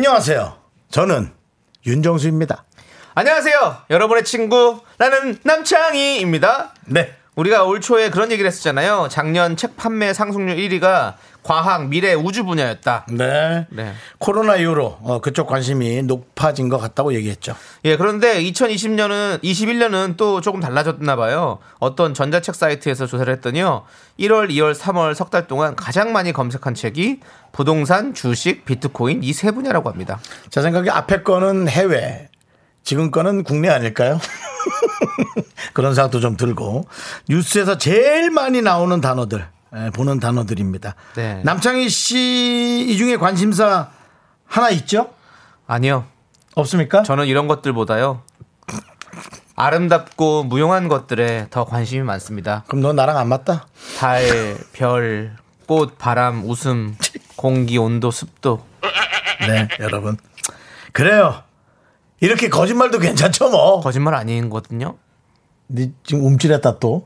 안녕하세요. 저는 윤정수입니다. 안녕하세요. 여러분의 친구 나는 남창희입니다. 네. 우리가 올 초에 그런 얘기를 했었잖아요. 작년 책 판매 상승률 1위가 과학, 미래, 우주 분야였다. 네. 네. 코로나 이후로 어, 그쪽 관심이 높아진 것 같다고 얘기했죠. 예, 그런데 2020년은 21년은 또 조금 달라졌나 봐요. 어떤 전자책 사이트에서 조사를 했더니요. 1월, 2월, 3월 석 달 동안 가장 많이 검색한 책이 부동산, 주식, 비트코인 이 세 분야라고 합니다. 제 생각에 앞에 거는 해외, 지금 거는 국내 아닐까요? 그런 생각도 좀 들고 뉴스에서 제일 많이 나오는 단어들 예, 보는 단어들입니다. 네. 남창희 씨 이 중에 관심사 하나 있죠? 아니요. 없습니까? 저는 이런 것들보다요. 아름답고 무용한 것들에 더 관심이 많습니다. 그럼 너 나랑 안 맞다? 달, 별, 꽃, 바람, 웃음, 공기, 온도, 습도. 네, 여러분. 그래요. 이렇게 거짓말도 괜찮죠, 뭐. 거짓말 아니거든요. 네 지금 움찔했다 또.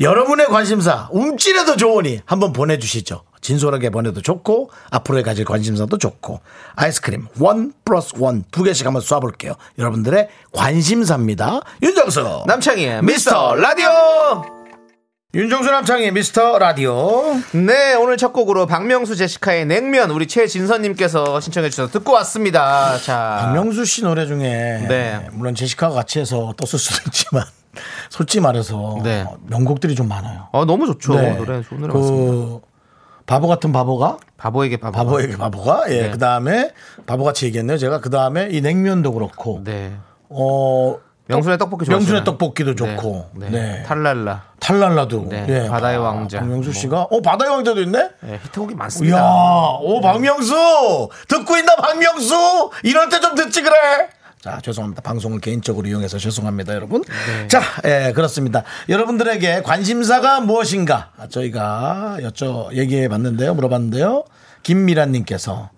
여러분의 관심사 움찔해도 좋으니 한번 보내주시죠. 진솔하게 보내도 좋고 앞으로의 가질 관심사도 좋고 아이스크림 원 플러스 원 두 개씩 한번 쏴볼게요. 여러분들의 관심사입니다. 윤정수 남창희의 미스터 라디오! 윤정수 남창희 미스터 라디오 네, 오늘 첫 곡으로 박명수 제시카의 냉면 우리 최진선님께서 신청해 주셔서 듣고 왔습니다. 자, 박명수 씨 노래 중에 네. 물론 제시카가 같이 해서 떴을 수도 있지만 솔직히 말해서 네. 명곡들이 좀 많아요. 어, 너무 좋죠. 네. 노래 좋은 노래 많습니다. 그 바보 같은 바보가 바보에게 바보. 바보에게 바보가 예 네. 그다음에 바보같이 얘기했네요 제가 그다음에 이 냉면도 그렇고 네. 어 명순의 떡볶이 좋아. 명순의 떡볶이도 좋고 네. 네. 탈랄라. 탈랄라도 네. 예. 바다의 아, 왕자. 박명수 뭐. 씨가 어 바다의 왕자도 있네 네, 히트곡이 이야 많습니다. 오 박명수 듣고 있나 박명수 이럴 때 좀 듣지 그래 자 죄송합니다 방송을 개인적으로 이용해서 죄송합니다 여러분 네. 자 예, 그렇습니다 여러분들에게 관심사가 무엇인가 저희가 여쭤 얘기해 봤는데요 물어봤는데요 김미란님께서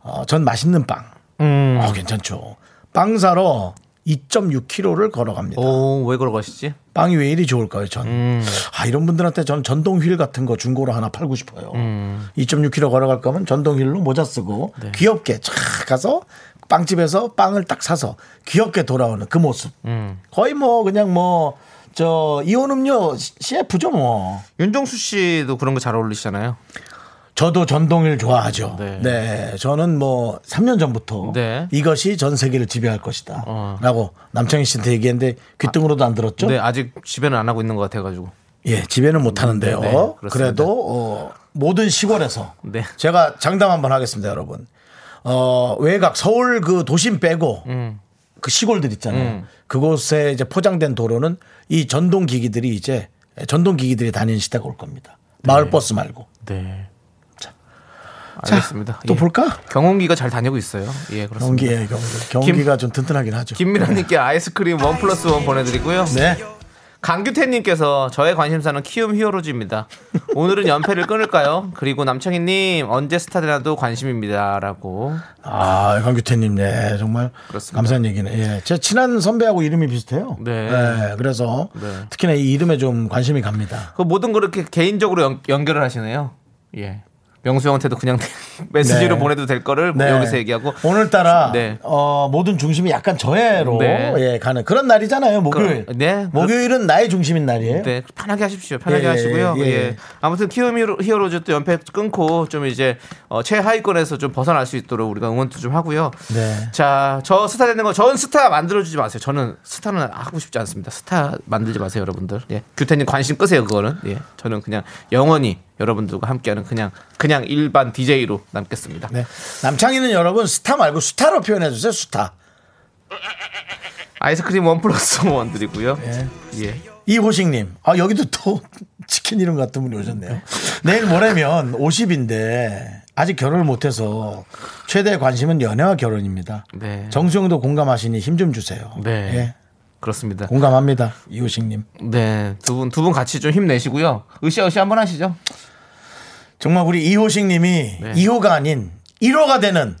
어, 전 맛있는 빵 음. 어, 괜찮죠 빵 사러 2.6km를 걸어갑니다 오, 왜 걸어가시지? 빵이 왜 이리 좋을까요, 전? 음. 아, 이런 분들한테 저는 전동 휠 같은 거 중고로 하나 팔고 싶어요. 음. 2.6km 걸어갈 거면 전동 휠로 모자 쓰고 네. 귀엽게 쫙 가서 빵집에서 빵을 딱 사서 귀엽게 돌아오는 그 모습. 음. 거의 뭐 그냥 뭐 저 이온 음료 CF죠 뭐. 윤정수 씨도 그런 거 잘 어울리시잖아요. 저도 전동휠 좋아하죠. 네. 네. 저는 뭐 3년 전부터 네. 이것이 전 세계를 지배할 것이다. 어. 라고 남창희 씨한테 얘기했는데 귀등으로도 안 들었죠? 네, 아직 집에는 안 하고 있는 것 같아가지고. 예, 지배는 못 하는데요. 네, 네. 그래도 어, 모든 시골에서 네. 제가 장담 한번 하겠습니다, 여러분. 어, 외곽 서울 그 도심 빼고 음. 그 시골들 있잖아요. 그곳에 이제 포장된 도로는 이 전동 기기들이 이제 전동 기기들이 다니는 시대가 올 겁니다. 마을 버스 말고. 네. 알겠습니다. 또 예. 볼까? 경운기가 잘 다니고 있어요. 예, 그렇습니다. 경기에 경기. 경기가 좀 튼튼하긴 하죠. 김미라님께 아이스크림 원 플러스 원 보내드리고요. 네. 강규태님께서 저의 관심사는 키움 히어로즈입니다. 오늘은 연패를 끊을까요? 그리고 남창희님 언제 스타 되나도 관심입니다라고. 아, 강규태님, 네, 정말 그렇습니다. 감사한 얘기네. 예. 제 친한 선배하고 이름이 비슷해요. 네. 그래서 네. 특히나 이 이름에 좀 관심이 갑니다. 그 모든 걸 이렇게 개인적으로 연, 연결을 하시네요. 예. 명수 형한테도 그냥 메시지로 네. 보내도 될 거를 네. 여기서 얘기하고 오늘따라 네. 어, 모든 중심이 약간 저에게로 네. 예, 가는 그런 날이잖아요. 목요일. 그- 네. 목요일은 나의 중심인 날이에요. 네, 편하게 하십시오. 편하게 예, 하시고요. 예, 예, 예. 아무튼 키움 히어로- 히어로즈 또 연패 끊고 좀 이제 어, 최하위권에서 좀 벗어날 수 있도록 우리가 응원도 좀 하고요. 네. 자, 저 스타 되는 거, 저는 스타 만들어주지 마세요. 저는 스타는 하고 싶지 않습니다. 스타 만들지 마세요, 여러분들. 예, 규태님 관심 끄세요, 그거는. 예, 저는 그냥 영원히 여러분들과 함께하는 그냥 그냥 일반 DJ로 남겠습니다. 네. 남창희는 여러분 스타 말고 스타로 표현해 주세요. 스타. 아이스크림 원 플러스 원 드리고요. 예. 예. 이호식님. 아 여기도 또 치킨 이름 같은 분이 오셨네요. 내일 모레면 50인데 아직 결혼을 못해서 최대 관심은 연애와 결혼입니다. 네. 정수영도 공감하시니 힘 좀 주세요. 네. 예, 그렇습니다. 공감합니다. 이호식님. 네. 두 분, 두 분 같이 좀 힘내시고요. 으쌰으쌰 한번 하시죠. 정말 우리 이호식 님이 네. 2호가 아닌 1호가 되는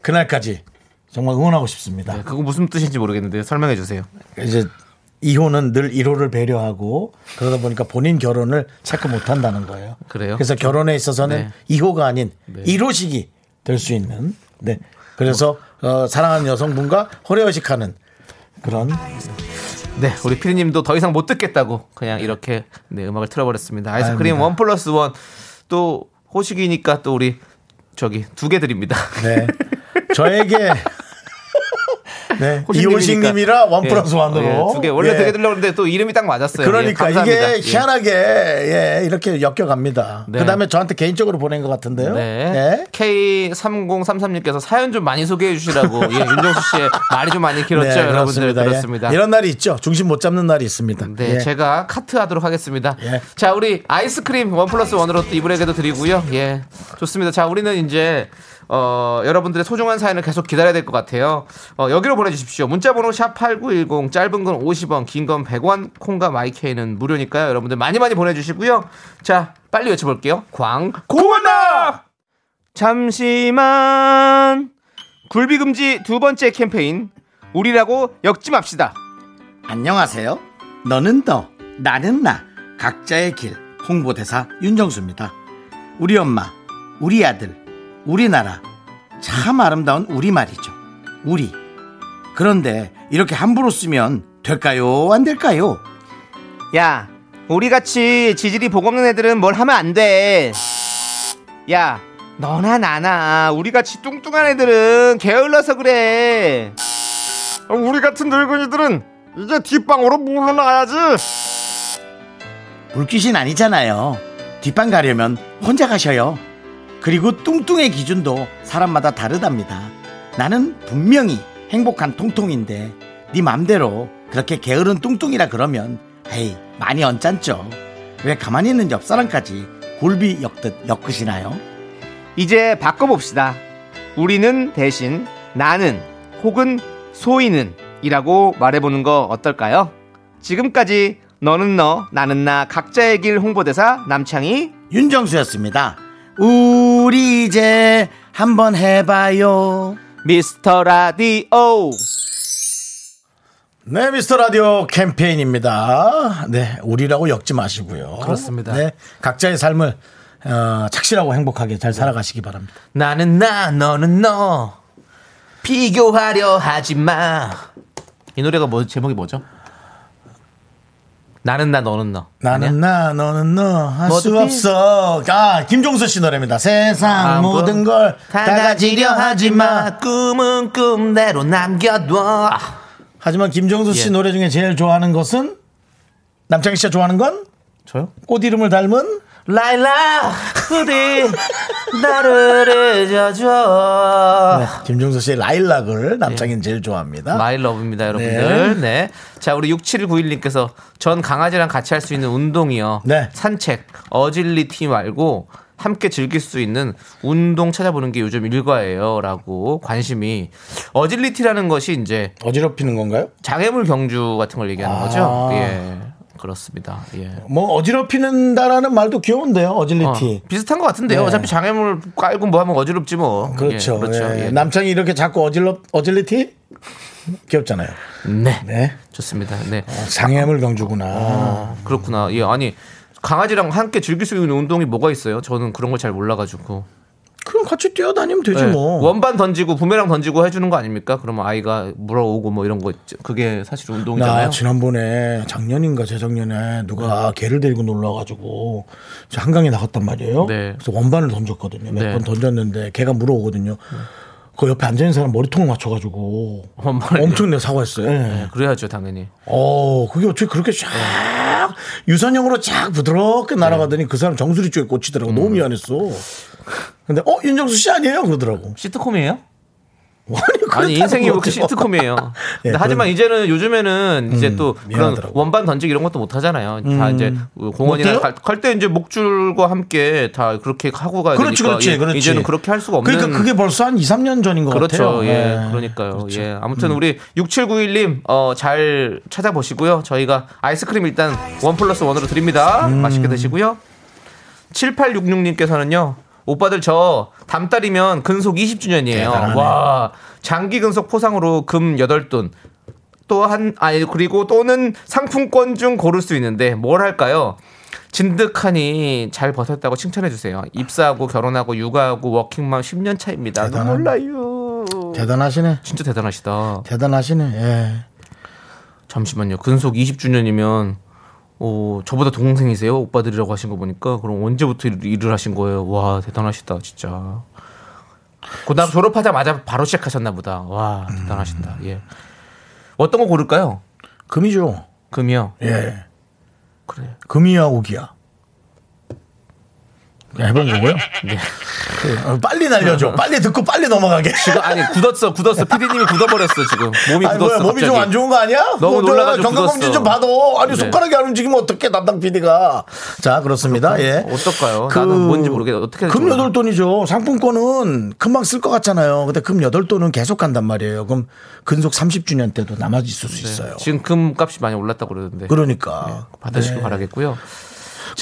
그날까지 정말 응원하고 싶습니다. 네, 그거 무슨 뜻인지 모르겠는데 설명해 주세요. 이제 2호는 늘 1호를 배려하고 그러다 보니까 본인 결혼을 체크 못 한다는 거예요. 그래요? 그래서 결혼에 있어서는 네. 2호가 아닌 네. 1호식이 될 수 있는 네. 그래서 어, 사랑하는 여성분과 호의호식하는 그런 네, 우리 피디님도 더 이상 못 듣겠다고 그냥 이렇게 네, 음악을 틀어버렸습니다. 아이스크림 아닙니다. 원 플러스 원 또 호식이니까 또 우리 저기 두 개 드립니다. 네. 저에게 네. 이호식님이라 원 플러스 예, 원으로 예, 두개 원래 예. 두개 드리려고 했는데 또 이름이 딱 맞았어요. 그러니까 예, 감사합니다. 이게 예. 희한하게 예, 이렇게 엮여갑니다. 네. 그다음에 저한테 개인적으로 보낸 것 같은데요. 네. 예. K3033님께서 사연 좀 많이 소개해 주시라고 예, 윤정수 씨의 말이 좀 많이 길었죠, 네, 여러분들 그렇습니다. 이런 날이 있죠. 중심 못 잡는 날이 있습니다. 네, 예. 제가 카트 하도록 하겠습니다. 예. 자, 우리 아이스크림 원 플러스 원으로 또 이분에게도 드리고요. 예. 좋습니다. 자, 우리는 이제 어, 여러분들의 소중한 사연을 계속 기다려야 될 것 같아요. 어, 여기로 보내주십시오. 문자번호 샵8910, 짧은 건 50원, 긴 건 100원, 콩과 마이케이는 무료니까요. 여러분들 많이 많이 보내주시고요. 자, 빨리 외쳐볼게요. 광고나! 잠시만. 굴비금지 두 번째 캠페인. 우리라고 엮지 맙시다. 안녕하세요. 너는 너, 나는 나. 각자의 길. 홍보대사 윤정수입니다. 우리 엄마, 우리 아들, 우리나라. 참 아름다운 우리말이죠. 우리. 그런데 이렇게 함부로 쓰면 될까요? 안 될까요? 야, 우리 같이 지질이 복 없는 애들은 뭘 하면 안 돼. 야, 너나 나나 우리 같이 뚱뚱한 애들은 게을러서 그래. 우리 같은 늙은이들은 이제 뒷방으로 물러나야지. 불빛이 아니잖아요. 뒷방 가려면 혼자 가셔요. 그리고 뚱뚱의 기준도 사람마다 다르답니다. 나는 분명히 행복한 통통인데 네 맘대로 그렇게 게으른 뚱뚱이라 그러면 에이 많이 언짢죠. 왜 가만히 있는 옆 사람까지 굴비 엮듯 엮으시나요? 이제 바꿔봅시다. 우리는 대신 나는 혹은 소희는 이라고 말해보는 거 어떨까요? 지금까지 너는 너, 나는 나 각자의 길 홍보대사 남창희 윤정수였습니다. 우 리 이제 한번 해봐요. 미스터 라디오 네, 미스터 라디오 캠페인입니다. 네, 우리라고 엮지 마시고요. 그렇습니다. 네, 각자의 삶을 어, 착실하고 행복하게 잘 살아가시기 바랍니다. 나는 나 너는 너 비교하려 하지 마. 이 노래가 뭐 제목이 뭐죠? 나는 나 너는 너. 나는 나, 너는 너, 할 수 없어. 아, 김종수 씨 노래입니다. 세상 아, 뭐, 모든 걸 다 가지려 하지 마. 꿈은 꿈대로 남겨둬. 하지만 김종수 씨 예. 노래 중에 제일 좋아하는 것은 남창희 씨가 좋아하는 건? 저요? 꽃 이름을 닮은? 라일락 부디 나를 잊어줘. 네, 김종수 씨의 라일락을 남창희는 제일 좋아합니다. 마일 러브입니다, 여러분들. 네. 자, 우리 6791님께서 전 강아지랑 같이 할 수 있는 운동이요. 네. 산책, 어질리티 말고 함께 즐길 수 있는 운동 찾아보는 게 요즘 일과예요. 라고 관심이. 어질리티라는 것이 이제 어지럽히는 건가요? 장애물 경주 같은 걸 얘기하는 아. 거죠. 예. 그렇습니다. 예. 뭐 어지럽히는다라는 말도 귀여운데요. 어, 어질리티. 비슷한 것 같은데요. 네. 어차피 장애물 깔고 뭐 하면 어지럽지 뭐. 그렇죠. 예, 그렇죠. 예. 예. 남창이 이렇게 자꾸 어질러 어질리티 귀엽잖아요. 네. 네. 좋습니다. 네. 장애물 경주구나. 아, 그렇구나. 예, 아니 강아지랑 함께 즐길 수 있는 운동이 뭐가 있어요? 저는 그런 걸 잘 몰라가지고. 그럼 같이 뛰어다니면 되지 네. 뭐. 원반 던지고 부메랑 던지고 해주는 거 아닙니까? 그러면 아이가 물어오고 뭐 이런 거 있죠. 그게 사실 운동이잖아요. 나 지난번에 작년인가 재작년에 누가 개를 데리고 놀러 와가지고 저 한강에 나갔단 말이에요. 네. 그래서 원반을 던졌거든요. 몇 네. 번 던졌는데 개가 물어오거든요. 그 옆에 앉아 있는 사람 머리통을 맞춰가지고 엄청 내가 사과했어요. 예. 네, 그래야죠, 당연히. 어, 그게 어떻게 그렇게 쫙 유선형으로 쫙 부드럽게 날아가더니 그 사람 정수리 쪽에 꽂히더라고. 너무 미안했어. 근데 어 윤정수 씨 아니에요? 그러더라고. 시트콤이에요? 아니 인생이 왜 이렇게 그렇다고 시트콤이에요. 예, 근데 하지만 그런- 이제는 요즘에는 이제 또 그런 미안하더라고. 원반 던지기 이런 것도 못 하잖아요. 다 이제 공원이나? 갈 때 이제 목줄과 함께 다 그렇게 하고 가야 그렇지, 되니까 그렇지, 예, 그렇지. 이제는 그렇게 할 수가 없는 그러니까 그게 벌써 한 2, 3년 전인 것 그렇죠. 같아요. 예. 예. 그러니까요. 예. 아무튼 우리 6791님 어, 잘 찾아보시고요. 저희가 아이스크림 일단 원 플러스 원으로 드립니다. 음. 맛있게 드시고요. 7866님께서는요. 오빠들 저 다음 달이면 근속 20주년이에요. 대단하네. 와. 장기 근속 포상으로 금 8돈. 또한 아니 그리고 또는 상품권 중 고를 수 있는데 뭘 할까요? 진득하니 잘 버텼다고 칭찬해 주세요. 입사하고 결혼하고 육아하고 워킹맘 10년 차입니다. 대단하네. 몰라요. 대단하시네. 진짜 대단하시다. 대단하시네. 예. 잠시만요. 근속 20주년이면 어, 저보다 동생이세요? 오빠들이라고 하신 거 보니까 그럼 언제부터 일- 일을 하신 거예요? 와 대단하시다 진짜. 고등학교 졸업하자마자 바로 시작하셨나 보다. 와 대단하신다. 예. 어떤 거 고를까요? 금이죠. 금이요. 예. 그래. 금이야 오기야. 해본 거고요. 네. 그, 어, 빨리 날려줘. 빨리 듣고 빨리 넘어가게. 지금 아니 굳었어 굳었어. PD님이 굳어버렸어 지금. 몸이 아니, 뭐야, 굳었어. 몸이 좀. 안 좋은 거 아니야? 너무 뭐, 저 놀라가지고 건강검진. 좀 봐도 아니 네. 손가락이 안 움직이면 어떻게 담당 PD가 자 그렇습니다. 예. 어떨까요? 나는 뭔지 모르겠- 어떻게 금. 여덟 돈이죠. 상품권은 금방 쓸 것 같잖아요. 근데 금 여덟 돈은 계속 간단 말이에요. 그럼 근속 30주년 때도 남아 있을 수 있어요. 네. 지금 금 값이 많이 올랐다고 그러는데 그러니까 받으시길 네. 바라겠고요.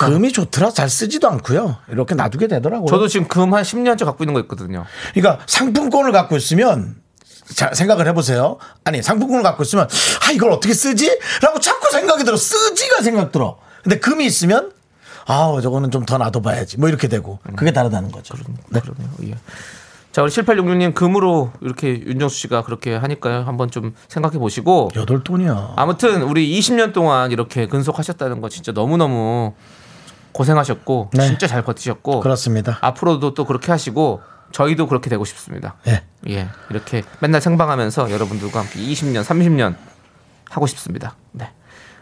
금이 좋더라 잘 쓰지도 않고요. 이렇게 놔두게 되더라고요. 저도 지금 금 한 10년째 갖고 있는 거 있거든요. 그러니까 상품권을 갖고 있으면 자, 생각을 해보세요. 아니 상품권을 갖고 있으면 아 이걸 어떻게 쓰지? 라고 자꾸 생각이 들어. 쓰지가 생각 들어. 근데 금이 있으면 아 저거는 좀 더 놔둬봐야지. 뭐 이렇게 되고 그게 다르다는 거죠. 네. 그러네요. 예. 자, 우리 7866님 금으로 이렇게 윤정수 씨가 그렇게 하니까요. 한번 좀 생각해 보시고. 여덟 돈이야. 아무튼 우리 20년 동안 이렇게 근속하셨다는 거 진짜 너무너무 고생하셨고 네. 진짜 잘 버티셨고 그렇습니다. 앞으로도 또 그렇게 하시고 저희도 그렇게 되고 싶습니다. 예. 예. 이렇게 맨날 생방하면서 여러분들과 함께 20년, 30년 하고 싶습니다. 네.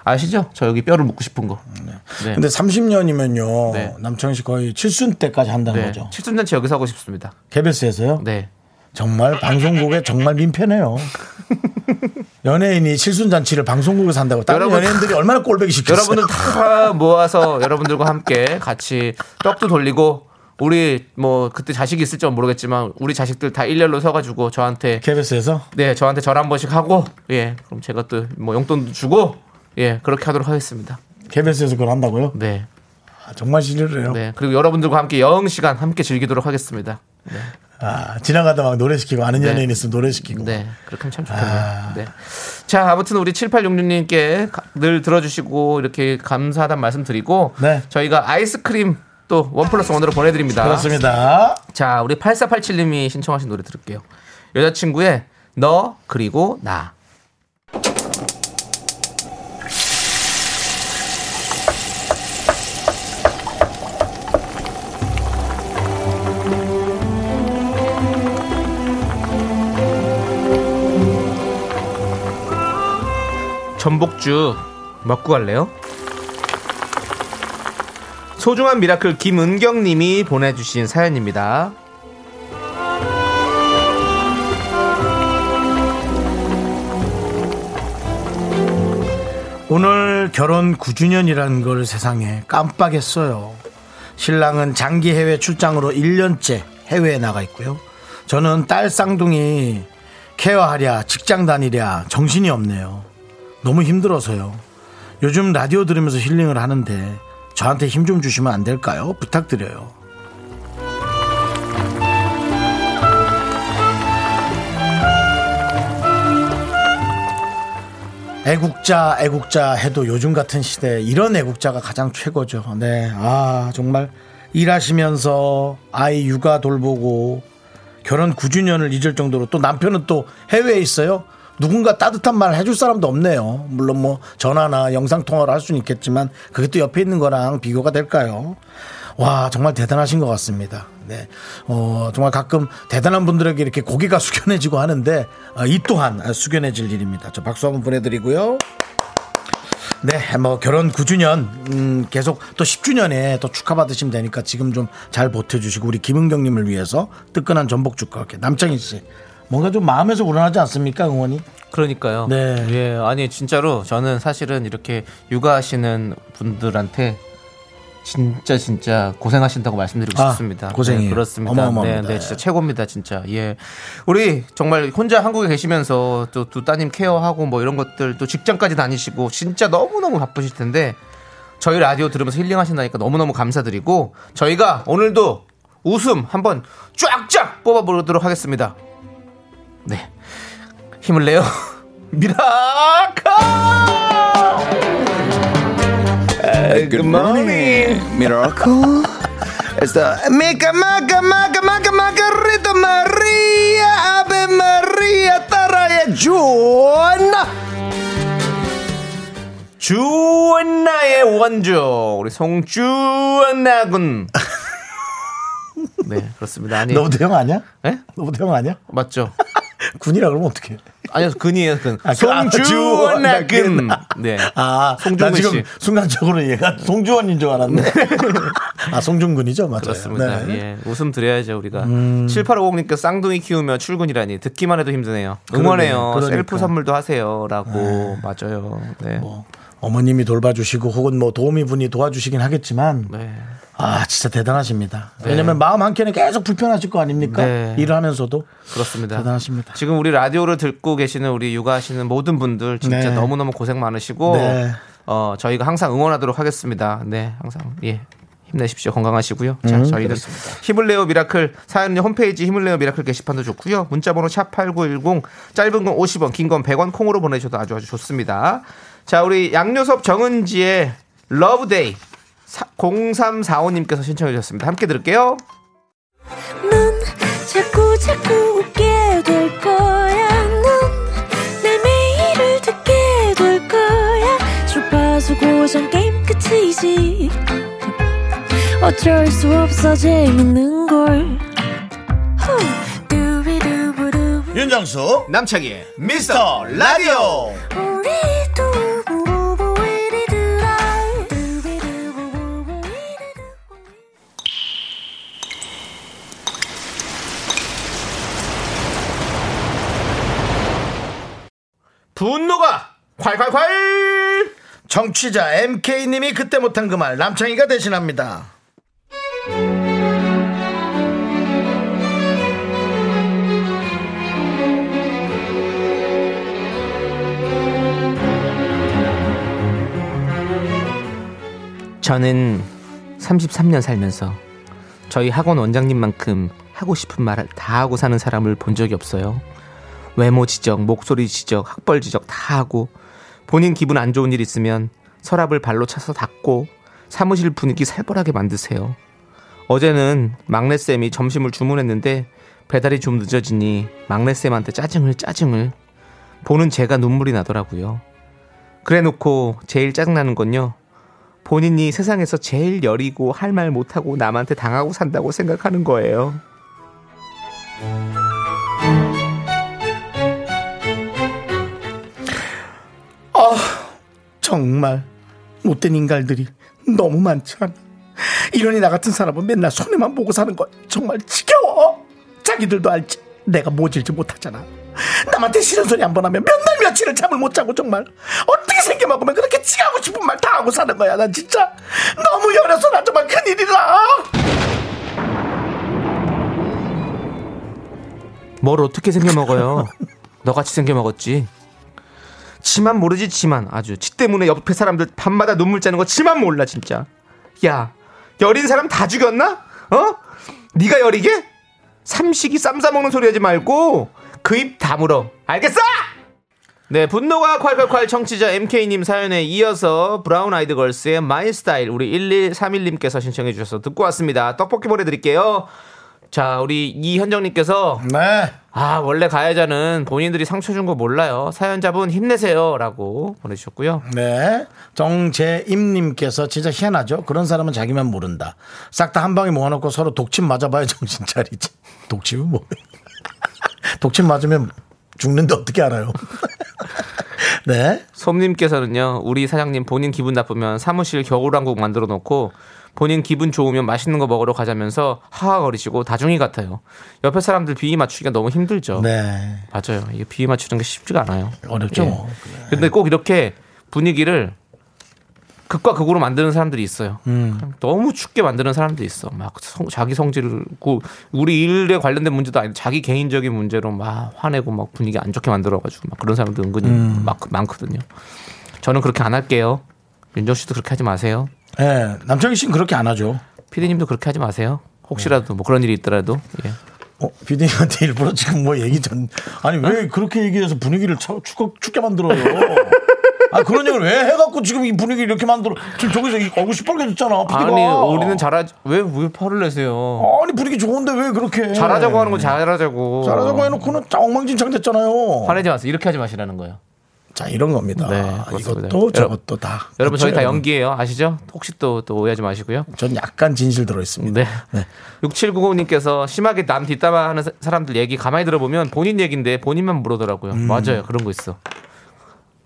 아시죠? 저 여기 뼈를 묻고 싶은 거. 네. 근데 30년이면요. 네. 남창희 씨 거의 칠순 때까지 한다는 네. 거죠. 칠순 잔치 여기서 하고 싶습니다. KBS에서요. 네. 정말 방송국에 정말 민폐네요. 연예인이 칠순 잔치를 방송국에서 한다고 다른 여러분, 연예인들이 얼마나 꼴배기 시켰어요. 여러분들 다 모아서 여러분들과 함께 같이 떡도 돌리고 우리 뭐 그때 자식이 있을지 모르겠지만 우리 자식들 다 일렬로 서가지고 저한테 KBS에서 네 저한테 절 한 번씩 하고 예 그럼 제가 또 뭐 용돈도 주고 예 그렇게 하도록 하겠습니다. KBS에서 그걸 한다고요? 네. 아, 정말 싫으래요. 네 그리고 여러분들과 함께 여행 시간 함께 즐기도록 하겠습니다. 아, 지나가다 막 노래 시키고 아는 네. 연예인 있으면 노래 시키고. 네 그렇게 하면 참 좋겠네요. 네. 자 아무튼 우리 7866님께 늘 들어주시고 이렇게 감사하다는 말씀 드리고 네. 저희가 아이스크림 또 원 플러스 원으로 보내드립니다. 그렇습니다. 자, 우리 8487님이 신청하신 노래 들을게요. 여자친구의 너 그리고 나. 전복죽 먹고 갈래요? 소중한 미라클 김은경 님이 보내주신 사연입니다. 오늘 결혼 9주년이라는 걸 세상에 깜빡했어요. 신랑은 장기 해외 출장으로 1년째 해외에 나가 있고요. 저는 딸 쌍둥이 케어하랴, 직장 다니랴, 정신이 없네요. 너무 힘들어서요. 요즘 라디오 들으면서 힐링을 하는데 저한테 힘 좀 주시면 안 될까요? 부탁드려요. 애국자, 애국자 해도 요즘 같은 시대에 이런 애국자가 가장 최고죠. 네. 아, 정말 일하시면서 아이 육아 돌보고 결혼 9주년을 잊을 정도로 또 남편은 또 해외에 있어요. 누군가 따뜻한 말 해줄 사람도 없네요. 물론 뭐 전화나 영상 통화를 할 수는 있겠지만 그게 또 옆에 있는 거랑 비교가 될까요? 와, 정말 대단하신 것 같습니다. 네. 어, 정말 가끔 대단한 분들에게 이렇게 고개가 숙연해지고 하는데 어, 이 또한 숙연해질 일입니다. 저 박수 한번 보내드리고요. 네, 뭐 결혼 9주년 음, 계속 또 10주년에 또 축하받으시면 되니까 지금 좀잘 버텨주시고 우리 김은경님을 위해서 뜨끈한 전복죽과 함께 남창희 씨 뭔가 좀 마음에서 우러나지 않습니까, 응원이? 그러니까요. 네. 예, 아니 진짜로 저는 사실은 이렇게 육아하시는 분들한테 진짜 진짜 고생하신다고 말씀드리고 아, 싶습니다. 고생이에요. 네, 그렇습니다. 어마어마합니다. 네, 네, 진짜 최고입니다, 진짜. 예, 우리 정말 혼자 한국에 계시면서 또 두 따님 케어하고 뭐 이런 것들 또 직장까지 다니시고 진짜 너무 너무 바쁘실 텐데 저희 라디오 들으면서 힐링하신다니까 너무 너무 감사드리고 저희가 오늘도 웃음 한번 쫙쫙 뽑아보도록 하겠습니다. 네, 힘을 내요. 미라카! Good morning. Miracle. It's the Mica Maca Maca Maca Margarita Maria Ave Maria 따라해 주나 주원나의 원조 우리 송주원나 군. 네 그렇습니다. 아니 너무 대형 아니야? 네? 너무 대형 아니야? 맞죠? 군이라 그러면 어떡해. 아니요 근이에요 근. 아, 그- 아, 송주원나군. 네. 아, 나 송중근 지금 씨. 순간적으로 얘가 송주원인 줄 알았네. 아, 송중근이죠, 맞아요. 그렇습니다. 네. 음. 예. 웃음 드려야죠, 우리가. 7850님께 쌍둥이 키우며 출근이라니 듣기만 해도 힘드네요. 응원해요. 그러니까. 셀프 선물도 하세요. 라고. 맞아요. 네. 뭐, 어머님이 돌봐주시고 혹은 뭐 도우미 분이 도와주시긴 하겠지만 네. 아 진짜 대단하십니다. 왜냐면 마음 한 켠에 계속 불편하실 거 아닙니까? 네. 일을 하면서도 그렇습니다. 대단하십니다. 지금 우리 라디오를 듣고 계시는 우리 육아하시는 모든 분들 진짜 네. 너무 너무 고생 많으시고 네. 어, 저희가 항상 응원하도록 하겠습니다. 네, 항상 예. 힘내십시오. 건강하시고요. 자, 음, 저희는 힘을 내요 미라클 사연 홈페이지 힘을 내요 미라클 게시판도 좋고요. 문자 번호 샵8910 짧은 건 50원, 긴 건 100원 콩으로 보내 주셔도 아주 아주 좋습니다. 자, 우리 양요섭 정은지의 Love Day 0345님께서 신청해 주셨습니다. 함께 들을게요. 넌 자꾸 자꾸 웃게 될 거야. 넌 내 매일을 듣게 될 거야. 주파수 고정 게임 끝이지. 어쩔 수 없어 재밌는 걸. 후. 윤정수 남창희의 미스터 라디오 분노가 콸콸콸! 정취자 MK님이 그때 못한 그 말 남창희가 대신합니다. 저는 33년 살면서 저희 학원 원장님만큼 하고 싶은 말을 다 하고 사는 사람을 본 적이 없어요. 외모 지적, 목소리 지적, 학벌 지적 다 하고 본인 기분 안 좋은 일 있으면 서랍을 발로 차서 닫고 사무실 분위기 살벌하게 만드세요. 어제는 막내쌤이 점심을 주문했는데 배달이 좀 늦어지니 막내쌤한테 짜증을 짜증을 보는 제가 눈물이 나더라고요. 그래 놓고 제일 짜증나는 건요. 본인이 세상에서 제일 여리고 할 말 못하고 남한테 당하고 산다고 생각하는 거예요. 정말 못된 인간들이 너무 많잖아. 이러니 나 같은 사람은 맨날 손해만 보고 사는 거 정말 지겨워. 자기들도 알지. 내가 모질지 못하잖아. 남한테 싫은 소리 한 번 하면 몇 날 며칠을 잠을 못 자고 정말 어떻게 생겨먹으면 그렇게 지가 하고 싶은 말 다 하고 사는 거야. 난 진짜 너무 여려서 나 정말 큰일이다. 뭘 어떻게 생겨 먹어요? 너같이 생겨 먹었지. 지만 모르지 지만 아주 지 때문에 옆에 사람들 밤마다 눈물 짜는 거 지만 몰라 진짜. 야 여린 사람 다 죽였나? 어? 네가 여리게? 삼식이 쌈 싸먹는 소리 하지 말고 그 입 다물어. 알겠어? 네, 분노가 콸콸콸 청취자 MK님 사연에 이어서 브라운 아이드 걸스의 My Style 우리 1131님께서 신청해 주셔서 듣고 왔습니다. 떡볶이 보내드릴게요. 자, 우리 이현정님께서 네. 아, 원래 가해자는 본인들이 상처 준 거 몰라요. 사연자분 힘내세요. 라고 보내주셨고요. 네. 정재임님께서 진짜 희한하죠. 그런 사람은 자기만 모른다. 싹 다 한 방에 모아놓고 서로 독침 맞아봐야 정신 차리지. 독침은 뭐? 독침 맞으면 죽는데 어떻게 알아요? 네. 솜님께서는요, 우리 사장님 본인 기분 나쁘면 사무실 겨울왕국 만들어 놓고 본인 기분 좋으면 맛있는 거 먹으러 가자면서 하하거리시고 다중이 같아요. 옆에 사람들 비위 맞추기가 너무 힘들죠. 네. 맞아요. 이게 비위 맞추는 게 쉽지가 않아요. 어렵죠. 예. 뭐. 근데 꼭 이렇게 분위기를 극과 극으로 만드는 사람들이 있어요. 너무 춥게 만드는 사람들이 있어. 막 성- 자기 성질을 그 우리 일에 관련된 문제도 아니고 자기 개인적인 문제로 막 화내고 막 분위기 안 좋게 만들어가지고 막 그런 사람들 은근히 막 많거든요. 저는 그렇게 안 할게요. 윤정 씨도 그렇게 하지 마세요. 예, 남창희 씨는 그렇게 안 하죠. 피디님도 그렇게 하지 마세요. 혹시라도 뭐 그런 일이 있더라도 예. 어, 비디님한테 일부러 지금 뭐 얘기 전 아니 왜 그렇게 얘기해서 분위기를 차, 춥, 춥게 만들어요? 아 그런 얘기를 왜 해갖고 지금 이 분위기 이렇게 만들어? 지금 저기서 이 얼굴 시뻘개졌잖아. PD가. 아니 우리는 잘하지 왜왜 화를 내세요? 아니 분위기 좋은데 왜 그렇게? 잘하자고 하는 건 잘하자고. 잘하자고 해놓고는 엉망진창 됐잖아요. 화내지 마세요. 이렇게 하지 마시라는 거예요. 자 이런 겁니다. 네. 이것도 저것도 다. 여러분 저희 다? 연기예요. 아시죠? 혹시 또, 또 오해하지 마시고요. 전 약간 진실 들어 있습니다. 네. 6790님께서 심하게 남 뒷담화 하는 사- 사람들 얘기 가만히 들어보면 본인 얘기인데 본인만 모르더라고요. 음. 맞아요. 그런 거 있어.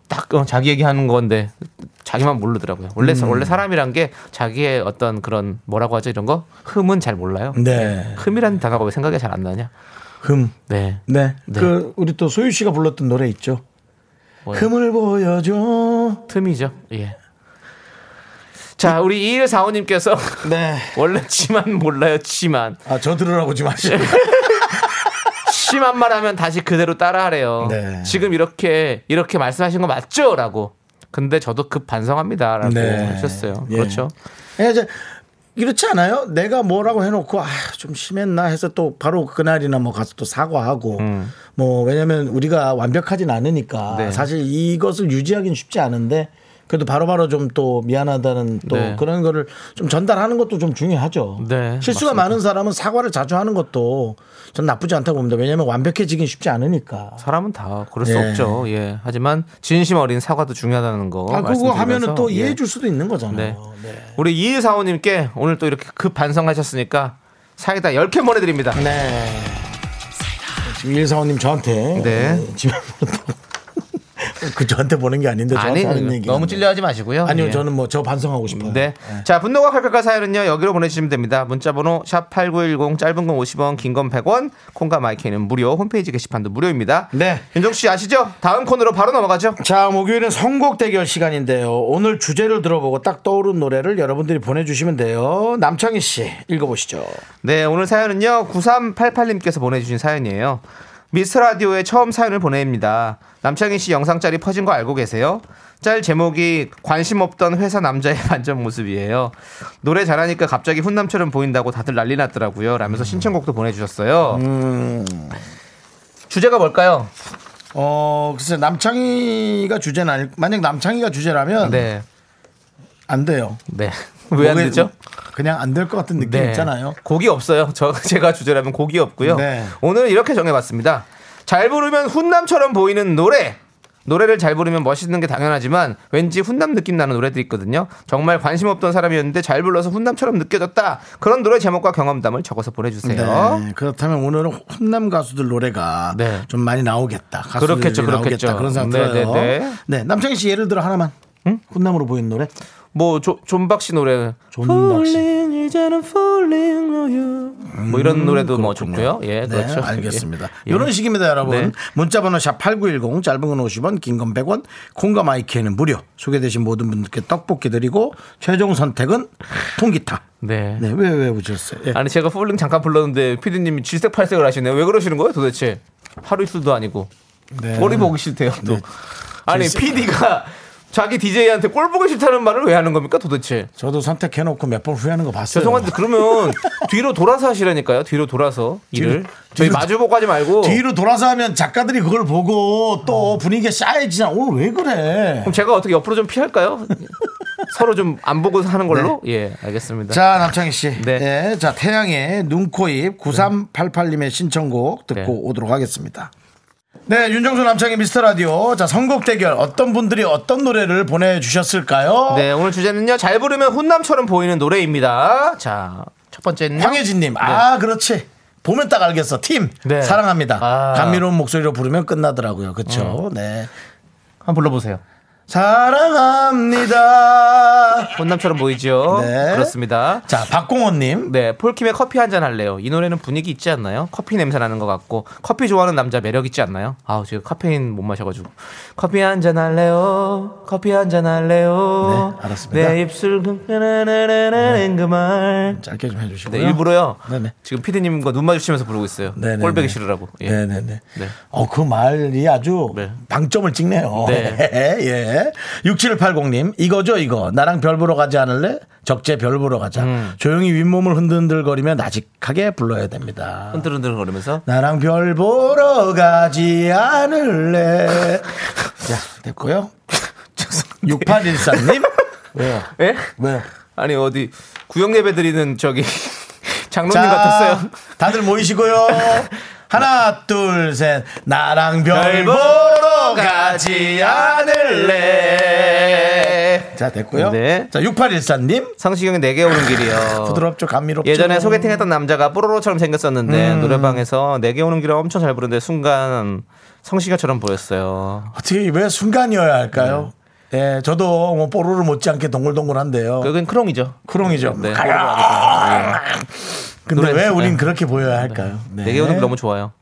딱 어, 자기 얘기하는 건데 자기만 모르더라고요. 원래 음. 원래 사람이란 게 자기의 어떤 그런 뭐라고 하죠 이런 거 흠은 잘 몰라요. 네. 흠이라는 단어가 왜 생각이 잘 안 나냐? 흠. 네. 네. 네. 그 우리 또 소유 씨가 불렀던 노래 있죠. 뭐요? 흠을 보여줘. 틈이죠. 예. 자, 우리 2145님께서 네. 원래 치만 몰라요, 치만. 아 저 들으라고 지 마시고. 심한 말 하면 다시 그대로 따라하래요. 네. 지금 이렇게 이렇게 말씀하신 거 맞죠? 라고. 근데 저도 급 반성합니다 라고 네. 하셨어요. 예. 그렇죠. 예, 이제 이렇지 않아요? 내가 뭐라고 해놓고 아 좀 심했나 해서 또 바로 그날이나 뭐 가서 또 사과하고 뭐 왜냐면 우리가 완벽하진 않으니까 음. 네. 사실 이것을 유지하기는 쉽지 않은데 그래도 바로바로 좀 또 미안하다는 또 네. 그런 거를 좀 전달하는 것도 좀 중요하죠. 네, 실수가 맞습니다. 많은 사람은 사과를 자주 하는 것도 전 나쁘지 않다고 봅니다. 왜냐하면 완벽해지긴 쉽지 않으니까. 사람은 다 그럴 수 예. 없죠. 예. 하지만 진심 어린 사과도 중요하다는 거. 아, 그거 하면은 또 예. 이해해 줄 수도 있는 네. 거잖아요. 네. 우리 2145님께 오늘 또 이렇게 급 반성하셨으니까 사이다 10캔 보내드립니다. 네. 지금 일사원님 저한테 네. 집에 그 저한테 보낸 게 아닌데 아니, 저한테 하는 얘기 너무 찔려하지 마시고요. 아니요 예. 저는 뭐 저 반성하고 싶어요. 네. 자, 분노가 칼칼칼 사연은요, 여기로 보내주시면 됩니다. 문자번호 샵 8910, 짧은 건 50원, 긴 건 100원, 콩과 마이크는 무료, 홈페이지 게시판도 무료입니다. 네. 윤정 씨 아시죠? 다음 코너로 바로 넘어가죠. 자 목요일은 선곡 대결 시간인데요. 오늘 주제를 들어보고 딱 떠오른 노래를 여러분들이 보내주시면 돼요. 남창희 씨 읽어보시죠. 네, 오늘 사연은요, 9388님께서 보내주신 사연이에요. 미스터 라디오에 처음 사연을 보냅니다. 남창희 씨 영상짤이 퍼진 거 알고 계세요? 짤 제목이 관심 없던 회사 남자의 반전 모습이에요. 노래 잘하니까 갑자기 훈남처럼 보인다고 다들 난리 났더라고요. 라면서 신청곡도 보내주셨어요. 주제가 뭘까요? 어 글쎄 남창희가 주제는 아닐 만약 남창희가 주제라면 네. 안 돼요. 네. 왜 안 되죠? 그냥 안 될 것 같은 느낌 네. 있잖아요. 곡이 없어요. 저 제가 주제라면 곡이 없고요. 네. 오늘 이렇게 정해봤습니다. 잘 부르면 훈남처럼 보이는 노래. 노래를 잘 부르면 멋있는 게 당연하지만 왠지 훈남 느낌 나는 노래들이 있거든요. 정말 관심 없던 사람이었는데 잘 불러서 훈남처럼 느껴졌다. 그런 노래 제목과 경험담을 적어서 보내주세요. 네, 그렇다면 오늘은 훈남 가수들 노래가 네. 좀 많이 나오겠다. 가수들이 그렇겠죠, 나오겠다. 그렇겠죠. 그런 생각 네, 들어요. 네, 네, 네. 남창희 씨 예를 들어 하나만 훈남으로 보이는 노래. 뭐 조, 존박 씨 노래 존박 씨. Falling, 이제는 falling on you. 뭐 이런 노래도 뭐 좋고요. 예, 네, 그렇죠. 알겠습니다. 예. 이런 식입니다, 여러분. 네. 문자번호 샵 #8910 짧은 건 50원, 긴 건 100원, 콩과 마이크는 무료. 소개되신 모든 분들께 떡볶이 드리고 최종 선택은 통기타. 네. 네, 왜 왜 보셨어요? 예. 아니 제가 Falling 잠깐 불렀는데 피디님이 질색 팔색을 하시네요. 왜 그러시는 거예요, 도대체? 하루 이틀도 아니고 네. 꼴이 보기 싫대요. 또 네. 아니 질색- 피디가 자기 DJ한테 꼴 보기 싫다는 말을 왜 하는 겁니까, 도대체? 저도 선택해놓고 몇 번 후회하는 거 봤어요. 죄송한데 그러면 뒤로 돌아서 하시라니까요. 뒤로 돌아서 일을 저희 뒤로- 마주보고 하지 말고. 뒤로 돌아서 하면 작가들이 그걸 보고 또 분위기가 쌓여지잖아. 오늘 왜 그래? 그럼 제가 어떻게 옆으로 좀 피할까요? 서로 좀 안 보고 하는 걸로? 예, 알겠습니다. 자, 남창희 씨. 네. 네. 자, 태양의 눈 코 입 9388님의 신청곡 듣고 네. 오도록 하겠습니다. 네, 윤정수 남창희 미스터 라디오. 자, 선곡 대결. 어떤 분들이 어떤 노래를 보내주셨을까요? 네, 오늘 주제는요. 잘 부르면 훈남처럼 보이는 노래입니다. 자, 첫 번째는요. 황혜진님. 아, 그렇지. 보면 딱 알겠어. 팀. 네. 사랑합니다. 아. 음. 감미로운 목소리로 부르면 끝나더라고요. 그렇죠. 네. 한번 불러보세요. 사랑합니다. 혼남처럼 보이죠? 네. 그렇습니다. 자, 박공원님. 네, 폴킴의 커피 한 잔 할래요. 이 노래는 분위기 있지 않나요? 커피 냄새 나는 것 같고 커피 좋아하는 남자 매력 있지 않나요? 아우 지금 카페인 못 마셔가지고 커피 한 잔 할래요. 커피 한 잔 할래요. 네, 알았습니다. 내 입술 나나나나나는 그말. 짧게 좀 해주시고요. 네, 일부러요. 네네. 지금 피디님과 눈 마주치면서 부르고 있어요. 네네네. 꼴배기 싫으라고. 예. 네네네. 네. 어, 그 말이 아주 네. 방점을 찍네요. 네. 예. 6780님, 이거죠, 이거. 나랑 별 보러 가지 않을래? 적재 별 보러 가자. 음. 조용히 윗몸을 흔들흔들거리며 나직하게 불러야 됩니다. 흔들흔들 거리면서 나랑 별 보러 가지 않을래. 자, 됐고요. 6814님. 왜요? 예? 왜요? 아니 어디 구역 예배 드리는 저기 장로님 자, 같았어요. 다들 모이시고요. 하나, 둘, 셋. 나랑 별 보러 가지 않을래. 자, 됐고요. 네. 자, 6814님. 성시경의 내게 오는 길이요. 부드럽죠, 감미롭죠. 예전에 소개팅했던 남자가 뽀로로처럼 생겼었는데 노래방에서 내게 오는 길을 엄청 잘 부르는데 순간 성시경처럼 보였어요. 어떻게, 왜 순간이어야 할까요? 예, 저도 뭐 뽀로로 못지않게 동글동글한데요. 그건 크롱이죠. 크롱이죠. 네, 아니고요. 근데 노래- 왜 우린 네. 그렇게 보여야 할까요? 네. 내게 오는 길 너무 좋아요.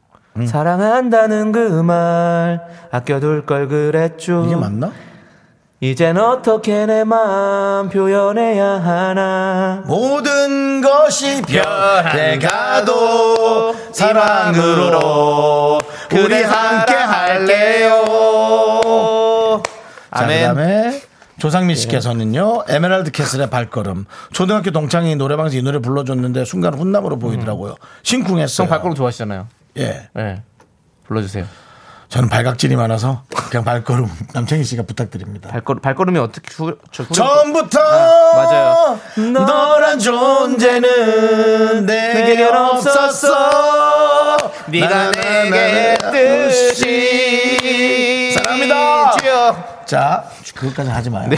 사랑한다는 그 말 아껴둘 걸 그랬죠. 이게 맞나? 이젠 어떻게 내 마음 표현해야 하나. 모든 것이 변해가도 사랑으로 우리 함께 할래요. 자, 아멘. 조상민 씨께서는요 에메랄드 캐슬의 발걸음 초등학교 동창이 노래방에서 이 노래 불러줬는데 순간 훈남으로 보이더라고요 심쿵했어요 형 발걸음 좋아하시잖아요. 예 네. 불러주세요. 저는 발각질이 많아서 그냥 발걸음 남창희 씨가 부탁드립니다 발걸 발걸음이 어떻게 후, 저, 후- 처음부터 맞아요. 너란 존재는 내게 없었어 네가 내게 뜻이 사랑합니다. 자 그것까지 하지 마요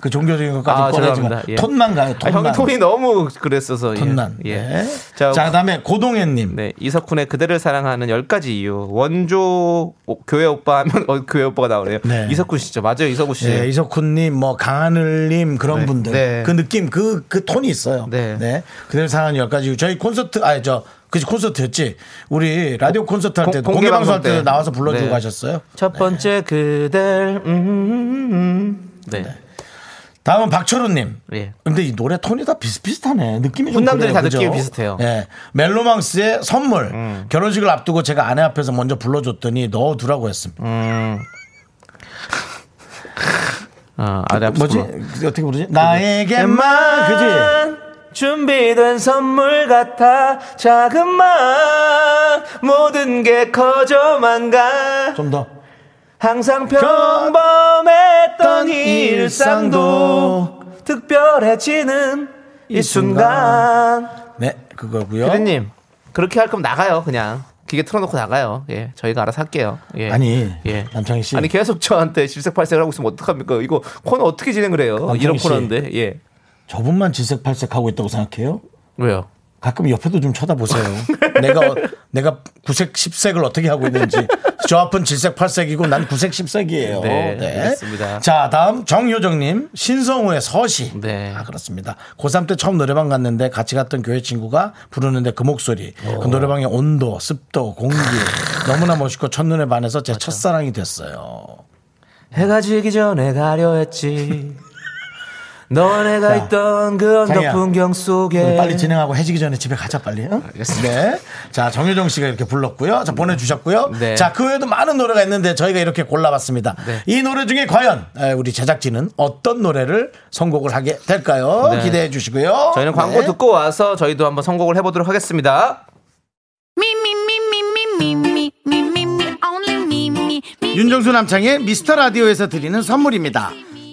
그 종교적인 것까지 아, 꺼내지 마. 예. 톤만 가요 아, 톤만 형이 톤이 너무 그랬어서 예. 톤난 예. 예. 자, 자 그다음에 고동현님 네, 이석훈의 그대를 사랑하는 10가지 이유. 원조 오- 교회 오빠 하면 어, 교회 오빠가 나오네요. 네. 이석훈 씨죠. 맞아요. 이석훈 씨. 예, 이석훈님, 뭐 강하늘님 그런 네. 분들 네. 그 느낌 그 그 톤이 있어요. 네. 그대로 사랑하는 열 가지 저희 콘서트 아니 저 그지 콘서트 였지. 우리 라디오 콘서트 할 공- 때도 공개 공개 방송 할 방송 때 때. 나와서 불러주고 네. 가셨어요. 첫 번째 그댈 음, 음, 음. 네. 다음은 박철우님. 예. 근데 이 노래 톤이 다 비슷비슷하네. 느낌이 좀 훈남들이 그래요. 다 그죠? 느낌이 비슷해요. 음. 예. 멜로망스의 선물. 결혼식을 앞두고 제가 아내 앞에서 먼저 불러줬더니 넣어두라고 했습니다. 음. 아, 아래 앞서 뭐지? 불러. 어떻게 부르지? 나에게만 그지? 준비된 선물 같아 작은 맘 모든 게 커져만 가좀 더. 항상 평범했던 일상도 특별해지는 이 순간 네, 그거고요. 피디님 그렇게 할 거면 나가요 그냥 기계 틀어놓고 나가요 예 저희가 알아서 할게요 예. 아니, 예. 남창희 씨. 아니 계속 저한테 질색팔색을 하고 있으면 어떡합니까 이거 코너 어떻게 진행을 해요 이런 씨. 코너인데 예 저분만 질색팔색 하고 있다고 생각해요? 왜요 가끔 옆에도 좀 쳐다보세요. 내가 어- 내가 구색 십색을 어떻게 하고 있는지 저 앞은 질색 팔색이고 난 구색 십색이에요. 네, 알겠습니다. 자 다음 정효정님 신성우의 서시. 네. 아 그렇습니다. 고3 때 처음 노래방 갔는데 같이 갔던 교회 친구가 부르는데 그 목소리, 그 노래방의 온도, 습도, 공기 너무나 멋있고 첫눈에 반해서 제 첫사랑이 됐어요. 해가 지기 전에 가려 했지 너네가 자, 있던 그런 풍경 속에 빨리 진행하고 해지기 전에 집에 가자 빨리. 응? 네. 자 정유정 씨가 이렇게 불렀고요. 자 보내주셨고요. 네. 자그 외에도 많은 노래가 있는데 저희가 이렇게 골라봤습니다. 네. 이 노래 중에 과연 우리 제작진은 어떤 노래를 선곡을 하게 될까요? 네. 기대해 주시고요. 저희는 광고 듣고 와서 저희도 한번 선곡을 해보도록 하겠습니다. 윤정수 남창의 미스터 라디오에서 드리는 선물입니다.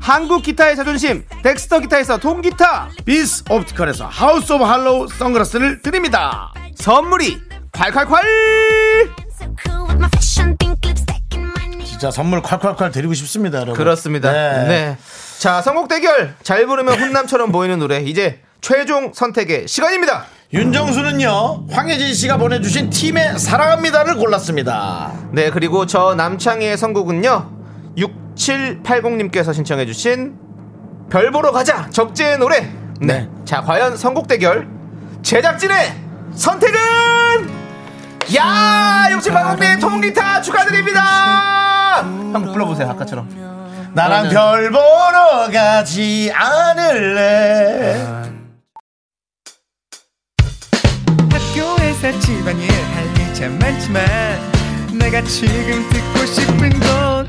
한국 기타의 자존심 덱스터 기타에서 통기타 비스 옵티컬에서 하우스 오브 할로우 선글라스를 드립니다. 선물이 콸콸콸. 진짜 선물 콸콸콸 드리고 싶습니다, 여러분. 그렇습니다 네. 네. 자 선곡 대결 잘 부르면 훈남처럼 보이는 노래 이제 최종 선택의 시간입니다 윤정수는요, 황혜진 씨가 보내주신 팀의 사랑합니다를 골랐습니다. 네 그리고 저 남창희의 선곡은요 6780님께서 신청해 주신 별 보러 가자 적재의 노래 네. 네. 자 과연 선곡 대결 제작진의 선택은 야 6780님 통기타 축하드립니다 한번 불러보세요 아까처럼 나랑 별 보러 가지 않을래. 학교에서 집안일 할 일 참 많지만 내가 지금 듣고 싶은 건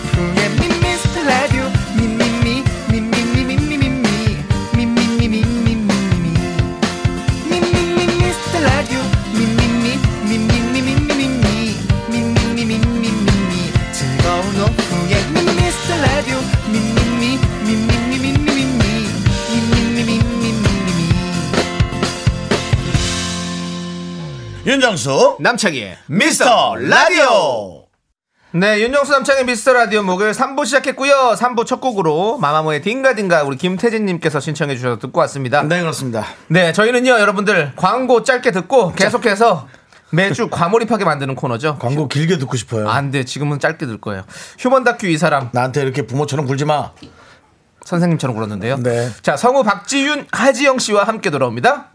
윤정수, 남창희의 미스터 라디오. 네, 윤정수 남창의 미스터 라디오 목요일 3부 시작했고요. 3부 첫 곡으로 마마무의 딩가딩가 우리 김태진님께서 신청해 주셔서 듣고 왔습니다. 네, 그렇습니다. 네, 저희는요, 여러분들 광고 짧게 듣고 계속해서 매주 과몰입하게 만드는 코너죠. 광고 길게 듣고 싶어요. 안 돼, 지금은 짧게 들 거예요. 휴먼 다큐 이 사람 나한테 이렇게 부모처럼 굴지 마. 선생님처럼 굴었는데요. 네. 자, 성우 박지윤, 하지영 씨와 함께 돌아옵니다.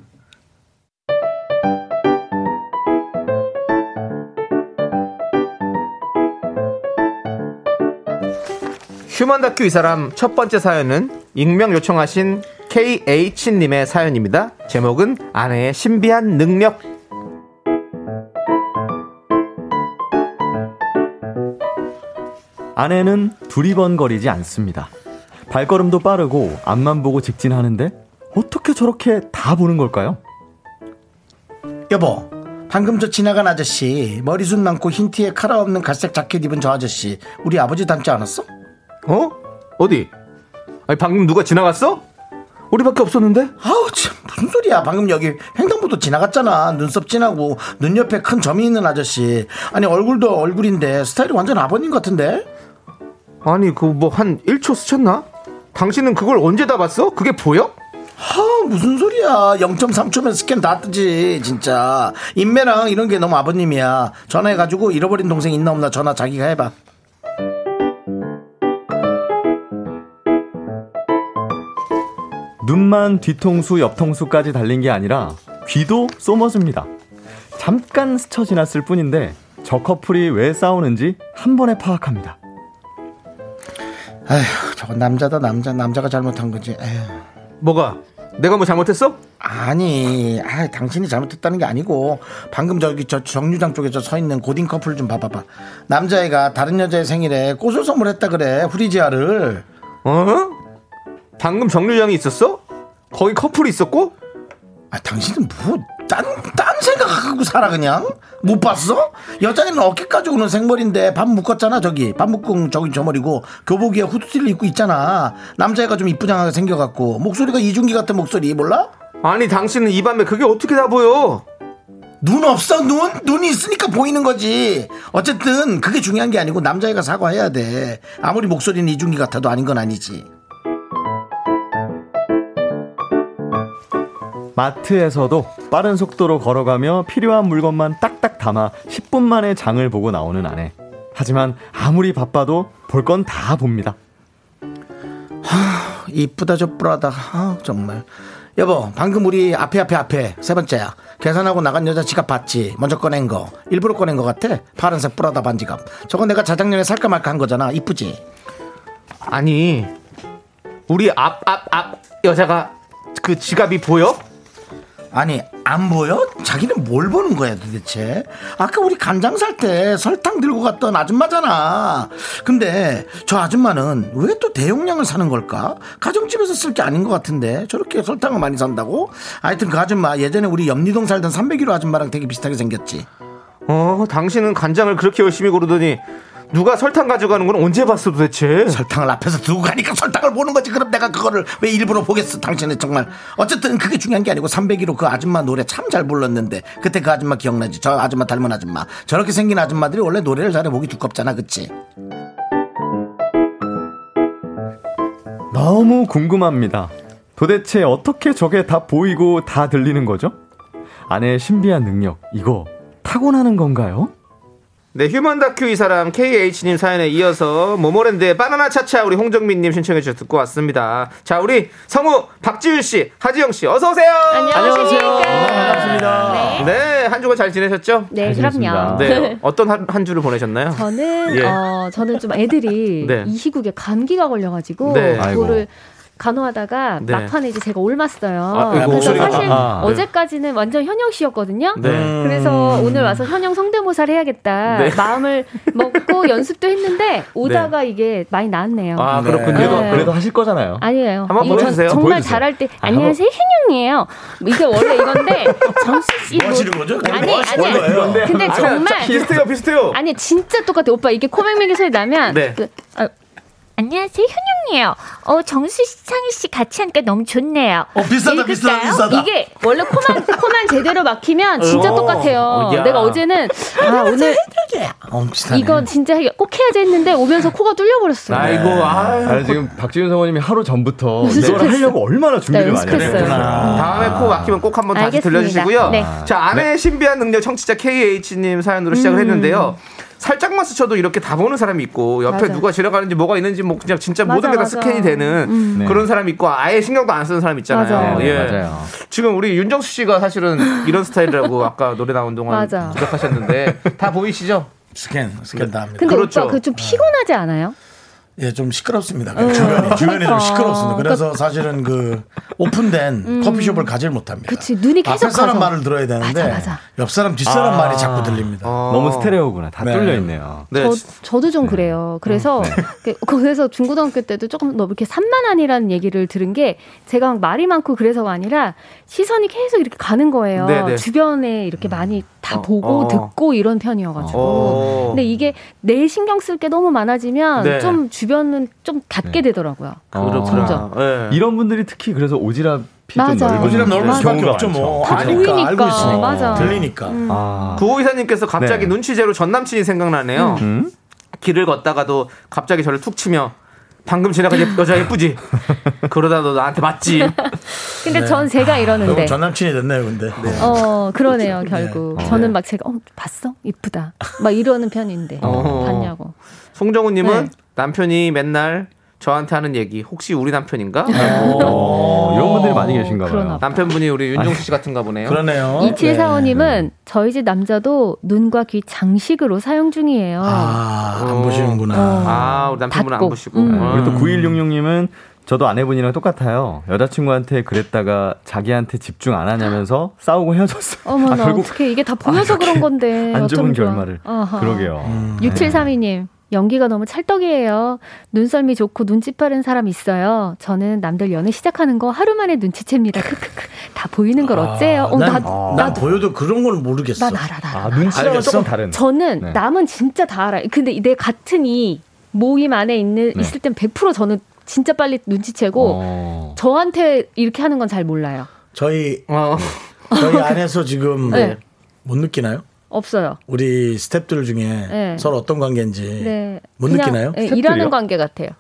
휴먼 다큐 이 사람 첫 번째 사연은 익명 요청하신 KH님의 사연입니다. 제목은 아내의 신비한 능력. 아내는 두리번거리지 않습니다. 발걸음도 빠르고 앞만 보고 직진하는데 어떻게 저렇게 다 보는 걸까요? 여보, 방금 저 지나간 아저씨, 머리숱 많고 흰 티에 카라 없는 갈색 자켓 입은 저 아저씨, 우리 아버지 닮지 않았어? 어? 어디? 아니, 방금 누가 지나갔어? 우리밖에 없었는데? 아우 참 무슨 소리야 방금 여기 횡단보도 지나갔잖아 눈썹 진하고 눈 옆에 큰 점이 있는 아저씨 아니 얼굴도 얼굴인데 스타일이 완전 아버님 같은데 아니 그 뭐 한 1초 스쳤나? 당신은 그걸 언제 다 봤어? 그게 보여? 아 무슨 소리야 0.3초면 스캔 다 뜨지 진짜 인매랑 이런 게 너무 아버님이야 전화해가지고 잃어버린 동생 있나 없나 전화 자기가 해봐 눈만 뒤통수 옆통수까지 달린 게 아니라 귀도 쏘머집니다. 잠깐 스쳐 지났을 뿐인데 저 커플이 왜 싸우는지 한 번에 파악합니다. 아휴 저건 남자다 남자 남자가 잘못한 거지 에휴. 뭐가? 내가 뭐 잘못했어? 아니, 아, 당신이 잘못했다는 게 아니고 방금 저기 저 정류장 쪽에 저 서 있는 고딩 커플 좀 봐봐봐. 남자애가 다른 여자의 생일에 꽃을 선물했다 그래. 후리지아를. 어? 방금 정류장이 있었어? 거기 커플이 있었고? 아, 당신은 뭐, 딴, 딴 생각하고 살아, 그냥? 못 봤어? 여자애는 어깨까지 오는 생머리인데 밥 묶었잖아, 저기. 밥 묶은 저기 저 머리고 교복 위에 후드티를 입고 있잖아. 남자애가 좀 이쁘장하게 생겨갖고. 목소리가 이중기 같은 목소리, 몰라? 아니 당신은 이 밤에 그게 어떻게 다 보여? 눈 없어 눈? 눈이 있으니까 보이는 거지 어쨌든 그게 중요한 게 아니고 남자애가 사과해야 돼 아무리 목소리는 이중기 같아도 아닌 건 아니지 마트에서도 빠른 속도로 걸어가며 필요한 물건만 딱딱 담아 10분 만에 장을 보고 나오는 아내. 하지만 아무리 바빠도 볼 건 다 봅니다. 이쁘다 저쁘라다. 아 정말. 여보 방금 우리 앞에 앞에 앞에. 세 번째야. 계산하고 나간 여자 지갑 봤지? 먼저 꺼낸 거. 일부러 꺼낸 거 같아? 파란색 뿌라다 반지갑. 저건 내가 자작년에 살까 말까 한 거잖아. 이쁘지? 아니 우리 앞 앞 앞 여자가 그 지갑이 보여? 아니 안 보여? 자기는 뭘 보는 거야 도대체? 아까 우리 간장 살 때 설탕 들고 갔던 아줌마잖아. 근데 저 아줌마는 왜 또 대용량을 사는 걸까? 가정집에서 쓸 게 아닌 것 같은데 저렇게 설탕을 많이 산다고? 하여튼 그 아줌마 예전에 우리 옆리동 살던 301호 아줌마랑 되게 비슷하게 생겼지. 어, 당신은 간장을 그렇게 열심히 고르더니 누가 설탕 가져가는 건 언제 봤어 도대체? 설탕을 앞에서 두고 가니까 설탕을 보는 거지. 그럼 내가 그거를 왜 일부러 보겠어? 당신은 정말. 어쨌든 그게 중요한 게 아니고 301호 그 아줌마 노래 참 잘 불렀는데 그때 그 아줌마 기억나지? 저 아줌마 닮은 아줌마. 저렇게 생긴 아줌마들이 원래 노래를 잘해 목이 두껍잖아. 그치? 너무 궁금합니다. 도대체 어떻게 저게 다 보이고 다 들리는 거죠? 아내의 신비한 능력, 이거 타고나는 건가요? 네, 휴먼 다큐 이 사람 KH님 사연에 이어서 모모랜드의 바나나 차차 우리 홍정민님 신청해 주셔서 듣고 왔습니다. 자, 우리 성우 박지윤 씨, 하지영 씨, 어서 오세요. 안녕하십니까. 반갑습니다. 네, 한 주간 잘 지내셨죠? 네, 잘 그럼요. 네, 어떤 한, 한 주를 보내셨나요? 저는 예. 어 저는 좀 애들이 네. 이 시국에 감기가 걸려가지고 네. 그거를 간호하다가 네. 막판에 이제 제가 올맞어요. 아, 그래서 사실 아, 네. 어제까지는 완전 현영 씨였거든요. 네. 그래서 오늘 와서 현영 성대모사를 해야겠다 네. 마음을 먹고 연습도 했는데 오다가 이게 많이 나았네요. 아, 네. 그렇군요. 그래도, 네. 그래도 하실 거잖아요. 아니에요. 한번 보여주세요. 정말 보여주세요. 잘할 때 아, 안녕하세요 현영이에요. 이게 원래 이건데 정수 씨 뭐 하시는 거죠? 아니 뭐 하시는 아니. 거예요? 근데 정말 비슷해요, 비슷해요. 아니 진짜 똑같아 오빠 이게 코맹맹이 소리 나면 네. 그, 아, 안녕하세요 현영이에요. 어 정수 씨, 상희 씨 같이 하니까 너무 좋네요. 어, 비슷하다, 읽을까요? 비슷하다, 비슷하다. 이게 원래 코만 코만 제대로 막히면 진짜 어, 똑같아요. 어, 야. 내가 어제는 아 오늘 어. 이거 진짜 해- 꼭 해야지 했는데 오면서 코가 뚫려버렸어요. 아이고, 아유. 아니, 지금 박지윤 성우님이 하루 전부터. 이걸 하려고 얼마나 준비를 네, 많이. 했어요. 다음에 코 막히면 꼭 한번 다시. 들려주시고요. 네. 자, 아내의 신비한 능력 청취자 KH님 사연으로 시작을 했는데요. 살짝만 스쳐도 이렇게 다 보는 사람이 있고 옆에 맞아. 누가 지나가는지 뭐가 있는지 뭐 그냥 진짜 맞아, 모든 게 다. 스캔이 되는 네. 그런 사람이 있고 아예 신경도 안 쓰는 사람 있잖아요. 맞아. 네, 예. 맞아요. 지금 우리 윤정수 씨가 사실은 이런 스타일이라고 아까 노래 나온 동안 맞아. 지적하셨는데 다 보이시죠? 스캔, 스캔 다 합니다. 근데 그렇죠. 오빠 그 좀 피곤하지 않아요? 예, 좀 시끄럽습니다. 주변이, 주변이 좀 그러니까. 시끄럽습니다. 그래서 사실은 그 오픈된 커피숍을 가질 못합니다. 그치, 눈이 계속 앞에 사람 가서. 말을 들어야 되는데 맞아, 맞아. 옆 사람, 뒷 사람 말이 자꾸 들립니다. 어. 너무 스테레오구나. 다 네. 뚫려 있네요. 네. 저, 저도 좀 그래요. 그래서 그- 그래서 중고등학교 때도 조금 너무 이렇게 산만한이라는 얘기를 들은 게 제가 막 말이 많고 그래서가 아니라 시선이 계속 이렇게 가는 거예요. 네 네. 주변에 이렇게 많이 다 어, 보고 어. 듣고 이런 편이어가지고. 어. 근데 이게 내 신경 쓸 게 너무 많아지면 네. 좀 주변은 좀 닫게 되더라고요. 그렇구나. 점점. 예. 이런 분들이 특히 그래서 오지랖이 맞아. 오지랖 넓을 맞아. 수밖에 없죠, 뭐. 다 아니까, 보이니까. 알고 있으니까. 맞아. 들리니까. 아. 구호 이사님께서 갑자기 네. 눈치제로 전 남친이 생각나네요. 음? 길을 걷다가도 갑자기 저를 툭 치며 방금 지나간 예- 여자 예쁘지? 그러다 너 나한테 맞지? 근데 전 제가 이러는데. 전 남친이 됐네요, 근데. 어, 그러네요, 결국. 네. 저는 막 제가, 어, 봤어? 이쁘다. 막 이러는 편인데. 어. 봤냐고. 송정우님은 네. 남편이 맨날 저한테 하는 얘기 혹시 우리 남편인가? 어, 이런 분들이 많이 계신가 봐요. 그러나 봐. 남편분이 우리 윤종수 씨 같은가 보네요. 그러네요. 2745님은 저희 집 남자도 눈과 귀 장식으로 사용 중이에요. 아, 안 어. 보시는구나. 아, 우리 남편분은 안. 보시고. 음. 어. 그리고 또 9166님은 저도 아내분이랑 똑같아요. 여자친구한테 그랬다가 자기한테 집중 안 하냐면서 싸우고 헤어졌어요. 어머나, 아, 결국 어떻게 이게 다 보여서 그런 건데. 안 좋은. 결말을. 어허. 그러게요. 음. 6732님. 연기가 너무 찰떡이에요. 눈썰미 좋고 눈치 빠른 사람 있어요. 저는 남들 연애 시작하는 거 하루 만에 눈치챕니다. 크크크. 다 보이는 걸 어째요? 어, 난, 나, 난 나도. 보여도 그런 걸 모르겠어. 난 알아, 나 알아. 아, 눈치랑은? 조금 다른. 저는 네. 남은 진짜 다 알아요. 근데 내 같은 이 모임 안에 있는 네. 있을 땐 100% 저는 진짜 빨리 눈치채고 어. 저한테 이렇게 하는 건 잘 몰라요. 저희, 어. 저희 안에서 지금 네. 못 느끼나요? 없어요. 우리 스탭들 중에 네. 서로 어떤 관계인지 네. 못 그냥, 느끼나요? 예, 스태프들이요? 일하는 관계 같아요.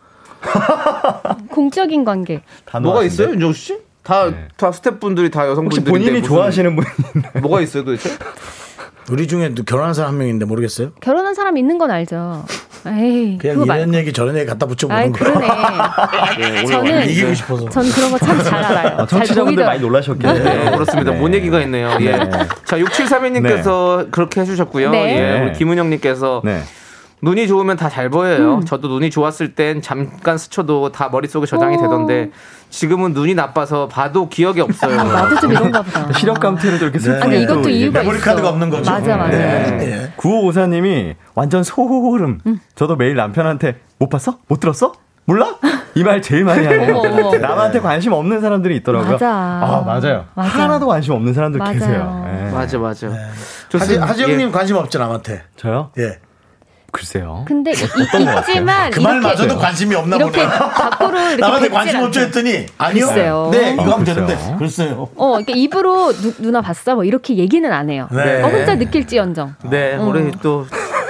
공적인 관계. 뭐가 있어요, 윤종수 씨? 다, 네. 다 스태프분들이 다 혹시 여성분들인데 본인이 무슨- 좋아하시는 분이 뭐가 있어요 도대체? 우리 중에 또 결혼한 사람 한 명인데 모르겠어요. 결혼한 사람 있는 건 알죠. 에이, 그냥 이런 말고. 얘기 저런 얘기 갖다 붙여보는. 그러네. 예, 오늘 저는 이기고 싶어서. 전 그런 거 참 잘 알아요. 아, 잘 청취자분들. 많이 놀라셨겠네요. 네, 그렇습니다. 네. 뭔 얘기가 있네요. 예. 네. 자, 6732님께서 그렇게 해주셨고요. 네. 예, 우리 김은영님께서 네. 눈이 좋으면 다 잘 보여요. 음. 저도 눈이 좋았을 땐 잠깐 스쳐도 다 머릿속에 저장이 어. 되던데 지금은 눈이 나빠서 봐도 기억이 없어요. 나도 좀 이런가 보다. 시력 감퇴를 저렇게 네. 슬프게 아니 이것도 또 이유가 메모리 있어. 카드가 없는 거죠. 맞아 맞아. 네. 9554님이 완전 소름. 음. 저도 매일 남편한테 못 봤어? 못 들었어? 몰라? 이 말 제일 많이 하네요. 남한테 관심 없는 사람들이 있더라고요. 맞아. 아, 맞아요. 맞아. 하나도 관심 없는 사람들 맞아요. 계세요. 예. 맞아 맞아. 하지, 좋습니다. 하지영님 예. 관심 없죠, 남한테. 저요? 예. 글쎄요. 근데? 있지만 그 말마저도 관심이 없나 이렇게 보네. 밖으로 이렇게 뱉질 관심 없죠. 했더니 아니요. 글쎄요. 네, 이거 아, 하면. 되는데. 글쎄요. 어, 그러니까 입으로 누, 누나 봤어? 뭐 이렇게 얘기는 안 해요. 네. 어, 혼자 느낄지언정. 네, 우리 또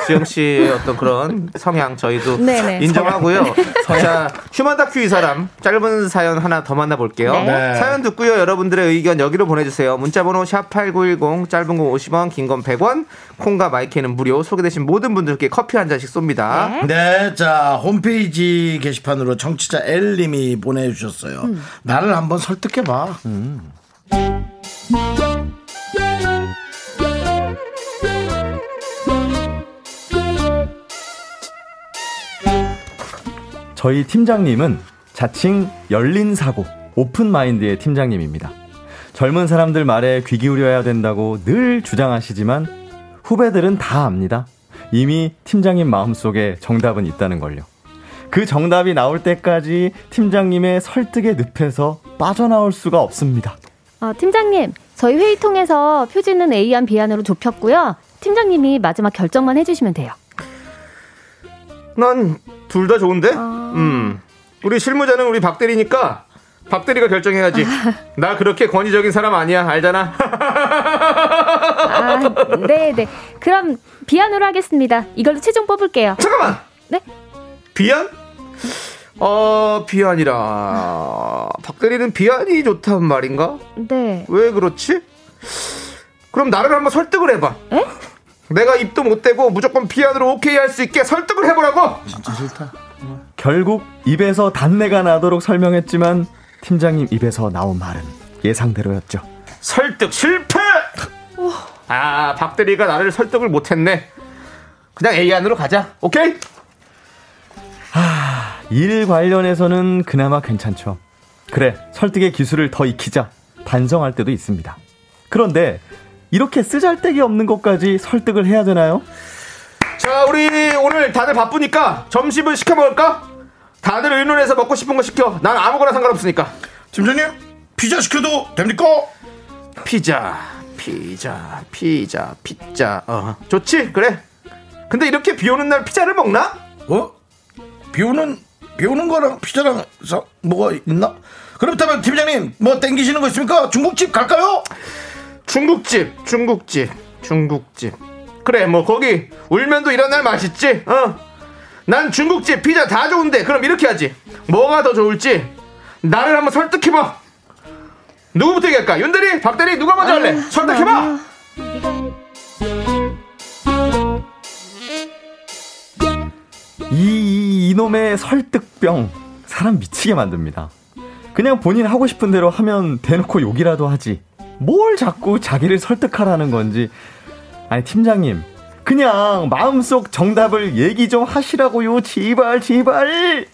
지영 씨의 어떤 그런 성향 저희도 네네. 인정하고요. 자, 휴먼 다큐 이 사람 짧은 사연 하나 더 만나볼게요. 네. 네. 사연 듣고요. 여러분들의 의견 여기로 보내주세요. 문자번호 샵 #8910 짧은 거 50원, 긴 건 100원, 콩과 마이크는 무료. 소개되신 모든 분들께 커피 한 잔씩 쏩니다. 네, 자 홈페이지 게시판으로 청취자 L님이 보내주셨어요. 음. 나를 한번 설득해봐. 저희 팀장님은 자칭 열린 사고, 오픈 마인드의 팀장님입니다. 젊은 사람들 말에 귀 기울여야 된다고 늘 주장하시지만 후배들은 다 압니다. 이미 팀장님 마음속에 정답은 있다는 걸요. 그 정답이 나올 때까지 팀장님의 설득의 늪에서 빠져나올 수가 없습니다. 어, 팀장님, 저희 회의 통해서 표지는 A안 B안으로 좁혔고요. 팀장님이 마지막 결정만 해주시면 돼요. 난 둘 다 좋은데? 아. 음. 우리 실무자는 우리 박 대리니까 박 대리가 결정해야지. 나 그렇게 권위적인 사람 아니야. 알잖아. 아, 네, 네. 그럼 B안으로 하겠습니다. 이걸로 최종 뽑을게요. 잠깐만. 네? 비안? 어, 비안이라. 박 대리는 비안이 좋단 말인가? 네. 왜 그렇지? 그럼 나를 한번 설득을 해봐. 에? 내가 입도 못 대고 무조건 비안으로 오케이 할 수 있게 설득을 해보라고. 진짜 싫다. 결국 입에서 단내가 나도록 설명했지만 팀장님 입에서 나온 말은 예상대로였죠. 설득 실패. 아, 박대리가 나를 설득을 못했네. 그냥 A 안으로 가자. 오케이? 일 관련해서는 그나마 괜찮죠. 그래, 설득의 기술을 더 익히자. 반성할 때도 있습니다. 그런데 이렇게 쓰잘데기 없는 것까지 설득을 해야 되나요? 자, 우리 오늘 다들 바쁘니까 점심을 시켜 먹을까? 다들 의논해서 먹고 싶은 거 시켜. 난 아무거나 상관없으니까. 팀장님 피자 시켜도 됩니까? 피자, 피자, 피자, 피자. 어, 좋지? 그래. 근데 이렇게 비 오는 날 피자를 먹나? 어? 비 오는 비 오는 거랑 피자랑 사, 뭐가 있나? 그렇다면 팀장님 뭐 땡기시는 거 있습니까? 중국집 갈까요? 중국집, 중국집, 중국집. 그래, 뭐 거기 울면도 이런 날 맛있지. 어. 난 중국집 피자 다 좋은데 그럼 이렇게 하지. 뭐가 더 좋을지 나를 한번 설득해봐. 누구부터 얘기할까? 윤대리, 박대리 누가 먼저 할래? 설득해봐. 이, 이 이놈의 설득병 사람 미치게 만듭니다. 그냥 본인 하고 싶은 대로 하면 대놓고 욕이라도 하지. 뭘 자꾸 자기를 설득하라는 건지. 아니 팀장님, 그냥 마음속 정답을 얘기 좀 하시라고요. 제발 제발.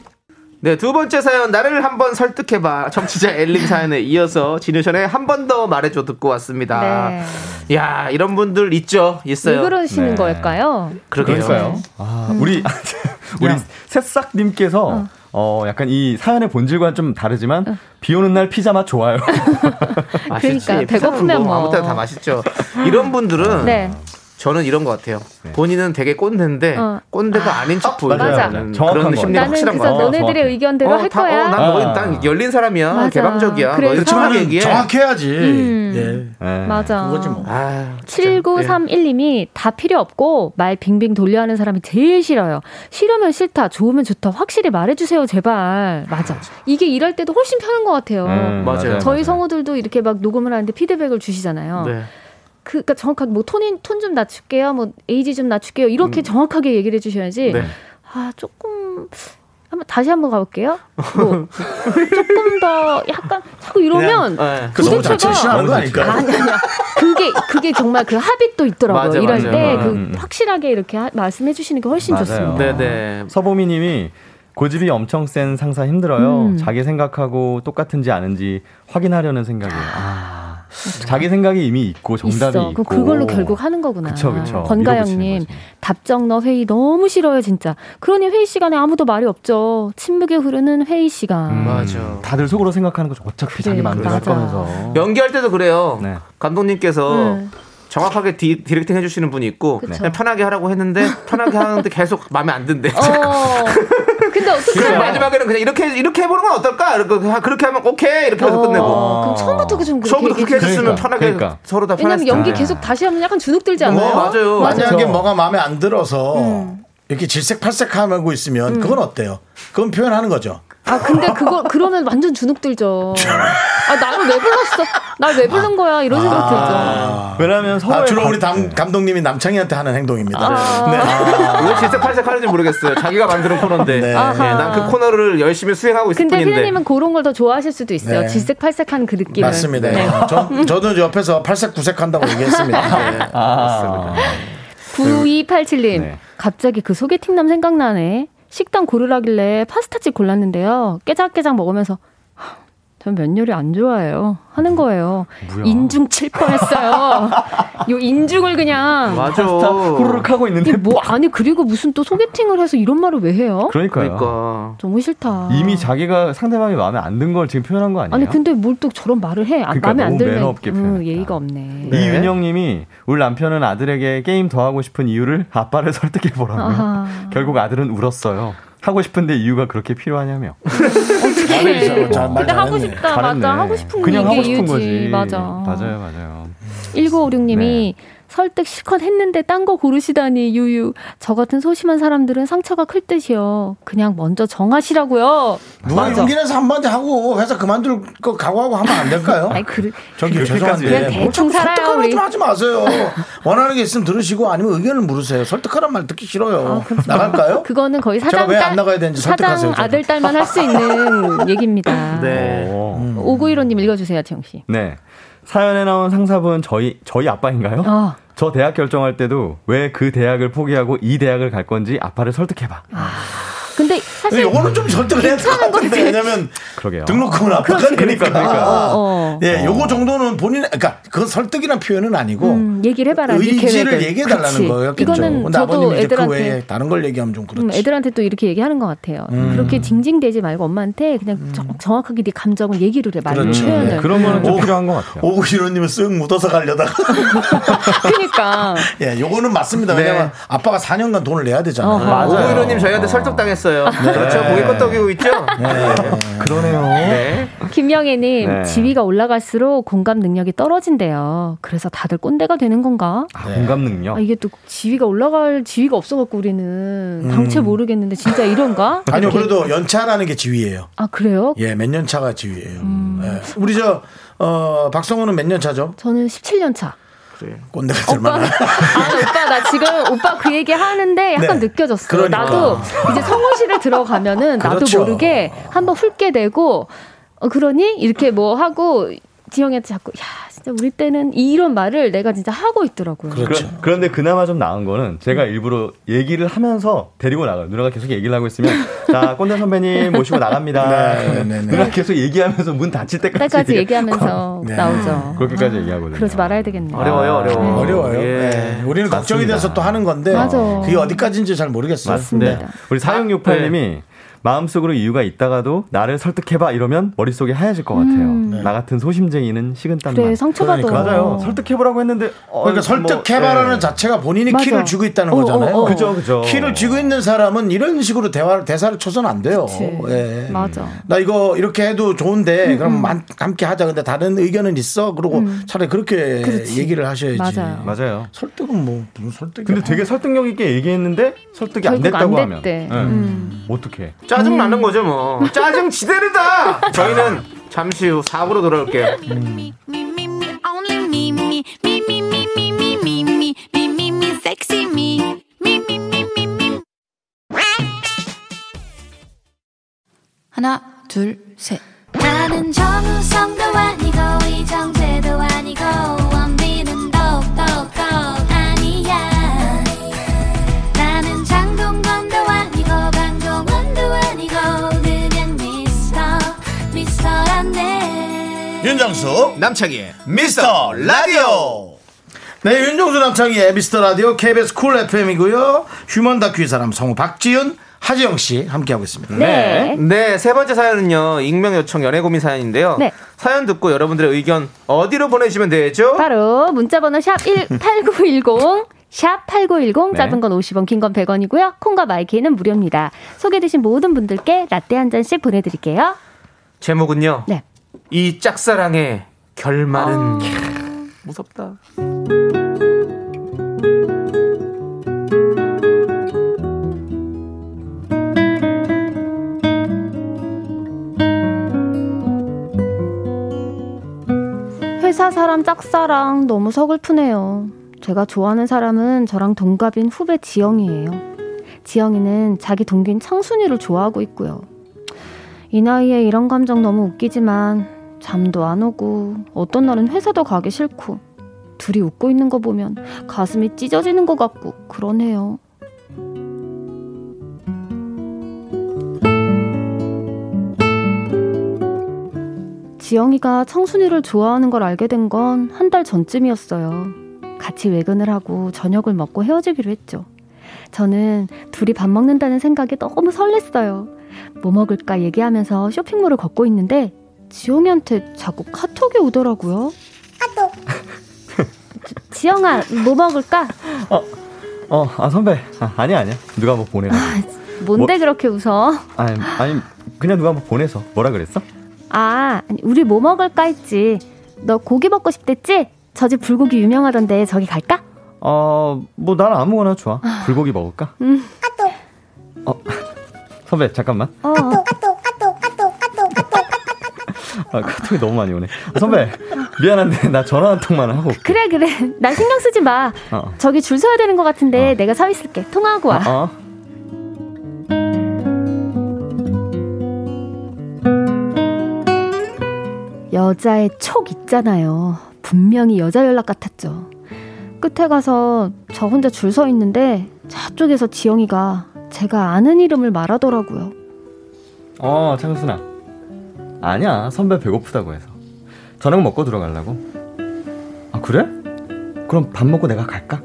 네, 두 번째 사연 나를 한번 설득해봐. 정치자 엘림 사연에 이어서 진우션의 한 번 더 말해줘 듣고 왔습니다. 네. 야 이런 분들 있죠, 왜 있어요. 그러시는 네. 걸까요? 그러게요. 그러니까요. 아, 우리 우리 새싹님께서 어 약간 이 사연의 본질과는 좀 다르지만 비 오는 날 피자 맛 좋아요. 맛있지. 그러니까, 배고프면 피자는 뭐. 아무 때나 다 맛있죠. 이런 분들은 네. 저는 이런 것 같아요. 본인은 되게 꼰대인데 어. 꼰대가 아, 닌 척 보여요. 맞아. 그런 정확한 거. 심리가 나는 확실한 그래서 거야. 너네들의 정확해. 의견대로 할 다- 거야. 어, 난, 뭐, 아. 난 열린 사람이야. 맞아. 개방적이야. 너희 얘기해. 정확해야지. 음. 예. 네. 맞아. 그거지 뭐. 아, 진짜. 7931님이 다 필요 없고 말 빙빙 돌려 하는 사람이 제일 싫어요. 싫으면 싫다, 좋으면 좋다. 확실히 말해주세요, 제발. 맞아. 이게 일할 때도 훨씬 편한 것 같아요. 음, 맞아요. 저희 성우들도 이렇게 막 녹음을 하는데 피드백을 주시잖아요. 네. 그, 그니까 정확하게 뭐 톤인, 톤 좀 낮출게요. 뭐 에이지 좀 낮출게요. 이렇게 정확하게 얘기를 해주셔야지. 네. 아, 조금. 한번 다시 한번 가볼게요. 뭐, 조금 더 약간 자꾸 이러면 네. 그 너무 도대체가 싫어하는 거 아닐까요? 아니 아니야. 그게 그게 정말 그 합의도 있더라고요. 맞아, 이럴 맞아. 때그 음. 확실하게 이렇게 하- 말씀해 주시는 게 훨씬 맞아요. 좋습니다. 네네. 서보미님이 고집이 엄청 센 상사 힘들어요. 음. 자기 생각하고 똑같은지 아닌지 확인하려는 생각이에요. 아, 자기 생각이 이미 있고 정답이 있어. 있고 그 그걸로 결국 하는 거구나. 그쵸, 그쵸. 권가영님. 답정너 회의 너무 싫어요 진짜. 그러니 회의 시간에 아무도 말이 없죠. 침묵에 흐르는 회의 시간. 음, 맞아. 다들 속으로 생각하는 거죠. 어차피 그래, 자기 마음대로 할. 거면서. 연기할 때도 그래요. 네. 감독님께서 네. 정확하게 디, 디렉팅 해주시는 분이 있고 그쵸. 그냥 편하게 하라고 했는데 편하게 하는데 계속 마음에 안 든대. 어. 근데 어떻게 그래서 마지막에는 그냥 이렇게 이렇게 해보는 건 어떨까? 이렇게 하- 그렇게 하면 오케이 이렇게 해서 끝내고. 어, 그럼 처음부터 그 좀 그렇게 처음부터 그렇게 해줬으면 그러니까, 편하게 그러니까. 서로 다 왜냐면 연기. 계속 다시 하면 약간 주눅 들지 않아요? 뭐, 맞아요. 만약에 그렇죠. 뭐가 마음에 안 들어서 음. 이렇게 질색팔색하고 있으면 그건 어때요? 그건 표현하는 거죠. 아 근데 그거 그러면 완전 주눅 들죠. 아 나를 왜 불렀어? 날왜 부른 거야? 이런 생각 들죠. 아, 왜냐하면 서로의 아, 주로 감- 우리 감, 감독님이 남창희한테 하는 행동입니다. 아. 네. 왜 질색팔색 하는지 모르겠어요. 자기가 만드는 코너인데. 네. 아하. 난그 코너를 열심히 수행하고 있을 근데 뿐인데. 피디님은 그런 걸 더 좋아하실 수도 있어요. 네. 질색팔색한 그 느낌을. 맞습니다. 네. 저, 저도 옆에서 팔색 구색한다고 얘기했습니다. 네. 아, 9287님, 네. 갑자기 그 소개팅남 생각나네. 식당 고르라길래 파스타집 골랐는데요. 깨작깨작 먹으면서 "하, 전 면 요리 안 좋아해요. 하는 거예요. 뭐야. 인중 칠 뻔했어요. 요 인중을 그냥. 맞아. 후루룩 하고 있는데 뭐 아니 그리고 무슨 또 소개팅을 해서 이런 말을 왜 해요? 그러니까요. 그러니까. 너무 싫다. 이미 자기가 상대방이 마음에 안 든 걸 지금 표현한 거 아니에요? 아니 근데 뭘 또 저런 말을 해? 아, 그러니까 마음에 안 들면 없게 음. 예의가 없네. 네. 이윤영님이 우리 남편은 아들에게 게임 더 하고 싶은 이유를 아빠를 설득해 보라며 아하. 결국 아들은 울었어요. 하고 싶은데 이유가 그렇게 필요하냐며. 말 근데 하고. 싶다 잘했네. 맞아 하고 싶은 그냥 게 하고 싶은 이유지 거지. 맞아 맞아요, 맞아요. 1956님이 설득 실컷 했는데 딴 거 고르시다니 유유 저 같은 소심한 사람들은 상처가 클 듯이요 그냥 먼저 정하시라고요 누가 맞아. 용기 내서 한마디 하고 회사 그만둘 거 각오하고 하면 안 될까요? 아니 그 저기 죄송한데 그냥 뭘 대충 자꾸 살아요, 설득하는 우리. 좀 하지 마세요. 원하는 게 있으면 들으시고 아니면 의견을 물으세요. 설득하란 말 듣기 싫어요. 나갈까요? 그거는 거의 제가 사장 왜안딸 나가야 되는지 사장. 아들 딸만 할 수 있는 얘기입니다 네. 오. 5915님 읽어주세요 지영 씨 네. 사연에 나온 상사분 저희 저희 아빠인가요? 아. 저 대학 결정할 때도 왜 그 대학을 포기하고 이 대학을 갈 건지 아빠를 설득해봐. 근데 근데 사실 요거는 좀 설득을 해야 될것 같은데 왜냐면 그러게요. 등록금을 아빠가 그러니까. 그러니까. 어. 예, 요거 정도는 본인, 그러니까 그건 설득이란 표현은 아니고 음, 얘기를 해봐라 네 의지를. 얘기해 달라는. 거였겠죠. 이거는 근데 저도 그 애들한테 외에 다른 걸 얘기하면 좀 그렇지. 음, 애들한테 또 이렇게 얘기하는 것 같아요. 그렇게 징징대지 말고 엄마한테 그냥 정, 정확하게 네 감정을 얘기를 해 말로 음. 그렇죠. 표현을. 네, 그런 거는 좀 오. 필요한 것 같아요. 오구시로님은 쓱 묻어서 가려다가. 그러니까 예, 요거는 맞습니다. 네. 왜냐면 아빠가 4년간 돈을 내야 되잖아요. 어허. 맞아요. 오구이로님 저희한테 설득당했어요. 그렇죠. 고개 끄덕이고 있죠. 그러네요. 네. 김명애님 네. 지위가 올라갈수록 공감 능력이 떨어진대요. 그래서 다들 꼰대가 되는 건가? 아, 공감 능력. 아, 이게 또 지위가 올라갈 지위가 없어갖고 우리는 당최 모르겠는데 진짜 이런가? 아니요, 이렇게. 그래도 연차라는 게 지위예요. 아 그래요? 예, 몇 년 차가 지위예요. 예. 우리 저, 어, 박성호는 몇 년 차죠? 저는 17년 차. 꼰대가 오빠, 얼마나. 아, 오빠, 나 지금 오빠 그 얘기 하는데 약간 네. 느껴졌어요. 그러니까. 나도 이제 성호실을 들어가면은 나도 그렇죠. 모르게 한번 훑게 되고, 어, 그러니? 이렇게 뭐 하고, 지영이한테 자꾸, 야, 진짜 우리 때는 이런 말을 내가 진짜 하고 있더라고요. 그렇죠. 그, 런데 그나마 좀 나은 거는 제가 일부러 얘기를 하면서 데리고 나가요. 누나가 계속 얘기를 하고 있으면 자 꼰대 선배님 모시고 나갑니다. 네, 네, 네, 네. 누나 계속 얘기하면서 문 닫힐 때까지, 때까지 얘기- 얘기하면서 네. 나오죠. 그렇게까지 얘기하거든요. 그러지 말아야 되겠네요. 어려워요, 어려워. 어려워요. 예. 예. 우리는 걱정이 맞습니다. 돼서 또 하는 건데 맞아. 그게 어디까지인지 잘 모르겠어요. 맞습니다. 네. 우리 4668님이 마음속으로 이유가 있다가도 나를 설득해봐 이러면 머릿속이 하얘질 것 같아요. 음. 나 같은 소심쟁이는 식은땀만. 그래, 상처받아. 그러니까. 맞아요. 설득해보라고 했는데 어, 그러니까 뭐, 설득해봐라는 예. 자체가 본인이 맞아. 키를 쥐고 있다는 어, 거잖아요. 어, 어. 그죠, 그죠. 키를 쥐고 있는 사람은 이런 식으로 대화를 대사를 쳐서는 안 돼요. 예. 맞아. 나 이거 이렇게 해도 음, 좋은데 그럼 만- 함께 하자. 근데 다른 의견은 있어. 그러고 차라리 그렇게 그렇지. 얘기를 하셔야지. 맞아요. 맞아요. 설득은 뭐 무슨 설득이? 근데 되게 설득력 있게 얘기했는데 설득이 안 결국 안 됐다고 하면 됐대. 예. 음. 어떻게? 짜증 나는 음. 거죠 뭐. 짜증 지대르다. 저희는 잠시 후 4부로 돌아올게요. 하나 둘 셋. 나는 정우성도 아니고 이정재도 아니고 윤정수 남창희의 미스터 라디오 네 윤정수 남창희의 미스터 라디오 KBS 쿨 FM이고요 human 다큐 이 사람 성우 박지윤 하지영 씨 함께하고 있습니다 네. 네, 세 번째 사연은요. 익명 요청 연애 고민 사연인데요. 네. 사연 듣고 여러분들의 의견 어디로 보내주시면 되죠? 바로 문자 번호 샵 18910. 샵 8910 네. 짧은 건 50원 긴 건 100원이고요. 콩과 my K는 무료입니다. 소개되신 모든 분들께 라떼 한 잔씩 보내드릴게요. 제목은요. 네. 이 짝사랑의 결말은 어. 무섭다. 회사 사람 짝사랑 너무 서글프네요. 제가 좋아하는 사람은 저랑 동갑인 후배 지영이에요. 지영이는 자기 동기인 창순이를 좋아하고 있고요. 이 나이에 이런 감정 너무 웃기지만 잠도 안 오고 어떤 날은 회사도 가기 싫고 둘이 웃고 있는 거 보면 가슴이 찢어지는 것 같고 그러네요. 지영이가 청순이를 좋아하는 걸 알게 된 건 한 달 전쯤이었어요. 같이 외근을 하고 저녁을 먹고 헤어지기로 했죠. 저는 둘이 밥 먹는다는 생각에 너무 설렜어요. 뭐 먹을까 얘기하면서 쇼핑몰을 걷고 있는데 지영이한테 자꾸 카톡이 오더라고요. 카톡. 지 영아, 뭐 먹을까? 어, 아 선배. 아, 아니야 아니야. 누가 뭐 보내. 뭔데 뭐- 그렇게 웃어? 아니 아니 그냥 누가 뭐 보내서 뭐라 그랬어? 아, 아니, 우리 뭐 먹을까 했지. 너 고기 먹고 싶댔지? 저 집 불고기 유명하던데 저기 갈까? 어, 뭐난 아무거나 좋아. 불고기 먹을까? 음. 어, 선배 잠깐만. 어. 아, 카톡이 너무 많이 오네. 선배 미안한데 나 전화 한 통만 하고. 올게. 그래 그래. 나 신경 쓰지 마. 어. 저기 줄 서야 되는 것 같은데 내가 서 있을게. 통화하고 와. 어, 어. 여자의 촉 있잖아요. 분명히 여자 연락 같았죠. 끝에 가서 저 혼자 줄 서 있는데 저쪽에서 지영이가 제가 아는 이름을 말하더라고요. 어, 창순아. 아니야, 선배 배고프다고 해서. 저녁 먹고 들어가려고. 아, 그래? 그럼 밥 먹고 내가 갈까?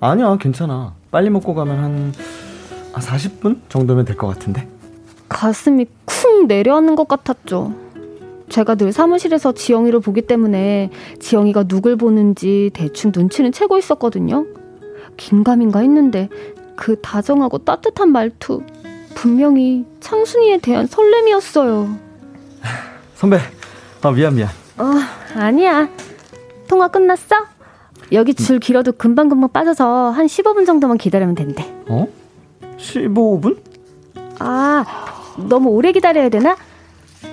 아니야, 괜찮아. 빨리 먹고 가면 한, 아, 40분 정도면 될 것 같은데. 가슴이 쿵 내려앉는 것 같았죠. 제가 늘 사무실에서 지영이를 보기 때문에 지영이가 누굴 보는지 대충 눈치는 채고 있었거든요. 긴가민가 했는데 그 다정하고 따뜻한 말투 분명히 창순이에 대한 설렘이었어요. 선배, 아, 미안, 미안. 어, 아니야. 통화 끝났어? 여기 줄 길어도 금방 금방 빠져서 한 15분 정도만 기다리면 된대. 어? 15분? 아, 너무 오래 기다려야 되나?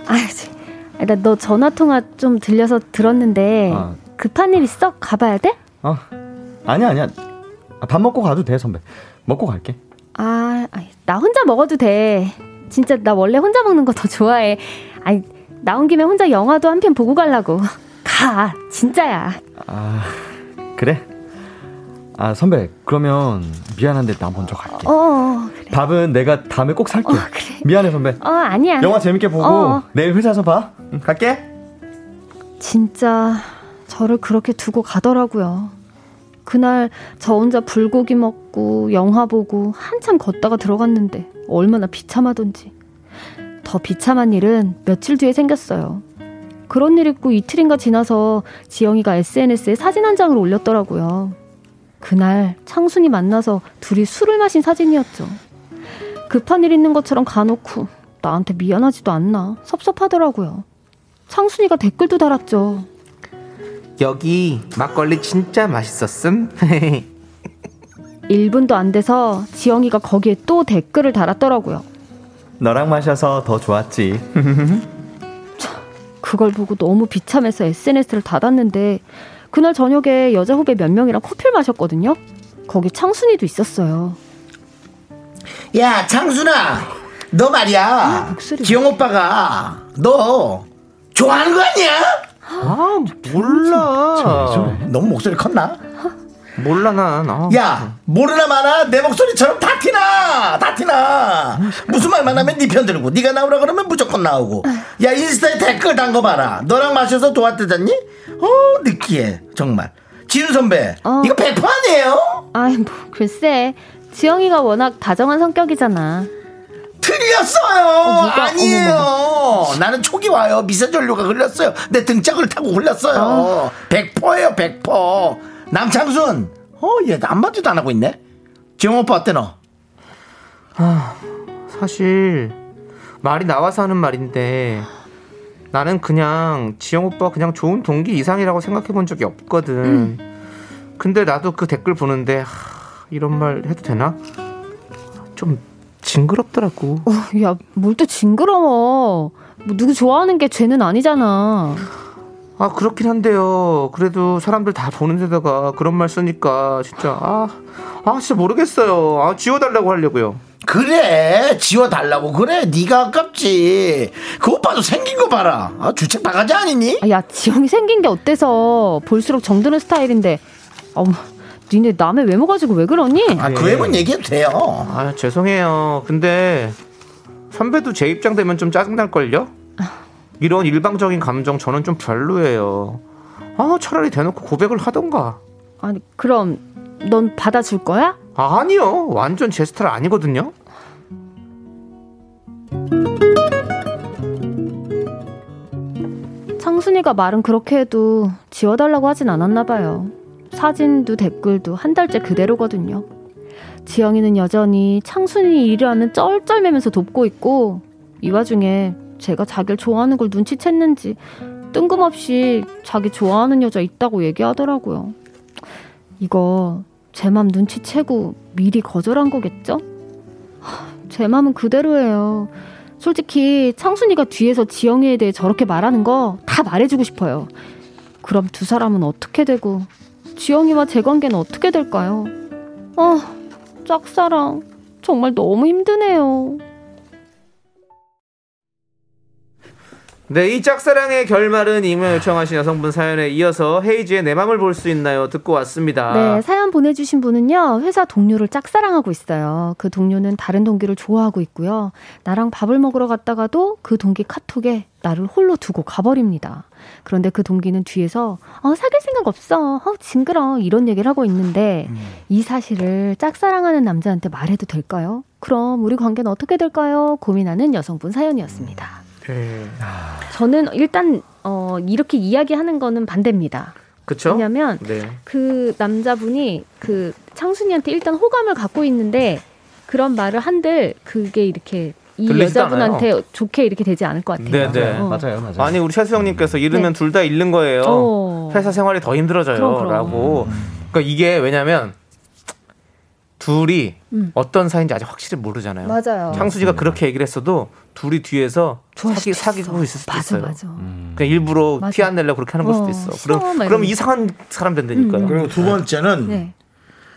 아, 나 너 전화 통화 좀 들려서 들었는데 아. 급한 일 있어? 가봐야 돼? 어, 아니야, 아니야. 아, 밥 먹고 가도 돼, 선배. 먹고 갈게. 아, 나 혼자 먹어도 돼. 진짜 나 원래 혼자 먹는 거 더 좋아해. 아니, 나온 김에 혼자 영화도 한 편 보고 가려고. 가, 진짜야. 아, 그래? 아, 선배, 그러면 미안한데 나 먼저 갈게. 어, 밥은 내가 다음에 꼭 살게. 어, 그래. 미안해, 선배. 어, 아니야. 영화 재밌게 보고 어. 내일 회사에서 봐. 응, 갈게. 진짜 저를 그렇게 두고 가더라고요. 그날 저 혼자 불고기 먹고 영화 보고 한참 걷다가 들어갔는데 얼마나 비참하던지. 더 비참한 일은 며칠 뒤에 생겼어요. 그런 일 있고 이틀인가 지나서 지영이가 SNS에 사진 한 장을 올렸더라고요. 그날 창순이 만나서 둘이 술을 마신 사진이었죠. 급한 일 있는 것처럼 가놓고 나한테 미안하지도 않나 섭섭하더라고요. 창순이가 댓글도 달았죠. 여기 막걸리 진짜 맛있었음. 1분도 안 돼서 지영이가 거기에 또 댓글을 달았더라고요. 너랑 마셔서 더 좋았지. 그걸 보고 너무 비참해서 SNS를 닫았는데 그날 저녁에 여자 후배 몇 명이랑 커피를 마셨거든요. 거기 창순이도 있었어요. 야 창순아 너 말이야 목소리 지영 오빠가 너 좋아하는 거 아니야? 아 몰라. 너무 목소리 컸나? 몰라 난. 아. 야 모르나 마나 내 목소리처럼 다 티나 다 티나. 무슨 말만 하면 네편 들고 네가 나오라 그러면 무조건 나오고. 야 인스타에 댓글 단 거 봐라. 너랑 마셔서 도왔대잖니? 어 느끼해. 정말. 지윤 선배 어. 이거 100% 아니에요? 아이 뭐 글쎄. 지영이가 워낙 다정한 성격이잖아. 틀렸어요. 뭐가? 아니에요. 나는 초기 와요. 미세전류가 흘렸어요. 내 등짝을 타고 흘렸어요. 100%예요 100% 남창순 어얘 한마디도 안 하고 있네 지영 오빠 어때 너 사실 말이 나와서 하는 말인데 나는 그냥 지영 오빠 그냥 좋은 동기 이상이라고 생각해 본 적이 없거든. 근데 나도 그 댓글 보는데 하, 이런 말 해도 되나? 좀 징그럽더라고. 어, 야, 뭘 또 징그러워. 뭐 누구 좋아하는 게 죄는 아니잖아. 아 그렇긴 한데요. 그래도 사람들 다 보는 데다가 그런 말 쓰니까 진짜 아, 아 진짜 모르겠어요. 아 지워달라고 하려고요. 그래 지워달라고 그래 네가 아깝지 그 오빠도 생긴 거 봐라 아, 주책 바가지 아니니? 아, 야, 지영이 생긴 게 어때서 볼수록 정드는 스타일인데. 어머, 니네 남의 외모 가지고 왜 그러니? 아, 그 외모는 얘기해도 돼요 아 죄송해요. 근데 선배도 제 입장 되면 좀 짜증 날 걸요. 이런 일방적인 감정 저는 좀 별로예요. 아 차라리 대놓고 고백을 하던가. 아니, 그럼 넌 받아줄 거야? 아니요, 완전 제 스타일 아니거든요. 창순이가 말은 그렇게 해도 지워달라고 하진 않았나 봐요. 사진도 댓글도 한 달째 그대로거든요. 지영이는 여전히 창순이 일을 하면 쩔쩔매면서 돕고 있고 이 와중에 제가 자기를 좋아하는 걸 눈치챘는지 뜬금없이 자기 좋아하는 여자 있다고 얘기하더라고요. 이거 제 맘 눈치채고 미리 거절한 거겠죠? 하, 제 맘은 그대로예요. 솔직히 창순이가 뒤에서 지영이에 대해 저렇게 말하는 거 다 말해주고 싶어요. 그럼 두 사람은 어떻게 되고 지영이와 제 관계는 어떻게 될까요? 아, 짝사랑 정말 너무 힘드네요. 네, 이 짝사랑의 결말은 익명 요청하신 여성분 사연에 이어서 헤이지의 내 맘을 볼 수 있나요? 듣고 왔습니다. 네, 사연 보내주신 분은요, 회사 동료를 짝사랑하고 있어요. 그 동료는 다른 동기를 좋아하고 있고요. 나랑 밥을 먹으러 갔다가도 그 동기 카톡에 나를 홀로 두고 가버립니다. 그런데 그 동기는 뒤에서, 어, 사귈 생각 없어. 어, 징그러. 이런 얘기를 하고 있는데, 이 사실을 짝사랑하는 남자한테 말해도 될까요? 그럼 우리 관계는 어떻게 될까요? 고민하는 여성분 사연이었습니다. 네. 저는 일단, 어, 이렇게 이야기하는 거는 반대입니다. 그쵸? 왜냐면, 네. 그 남자분이 그 창순이한테 일단 호감을 갖고 있는데 그런 말을 한들 그게 이렇게 이 여자분한테 좋게 이렇게 되지 않을 것 같아요. 네, 네. 어. 맞아요, 맞아요. 아니 우리 최수영님께서 잃으면 네. 둘다 잃는 거예요. 어. 회사 생활이 더 힘들어져요라고. 그럼. 그러니까 이게 왜냐면 둘이 음. 어떤 사이인지 아직 확실히 모르잖아요. 맞아요. 창수지가 그렇게 얘기를 했어도 둘이 뒤에서 사기 수도 사귀고 있어. 있을 수도 맞아, 있어요. 맞아. 그냥 일부러. 티 안 내려고 그렇게 하는 걸 수도 어, 있어. 싫어, 그럼 막 그럼. 이상한 사람 된다니까요. 그리고 두 번째는 네.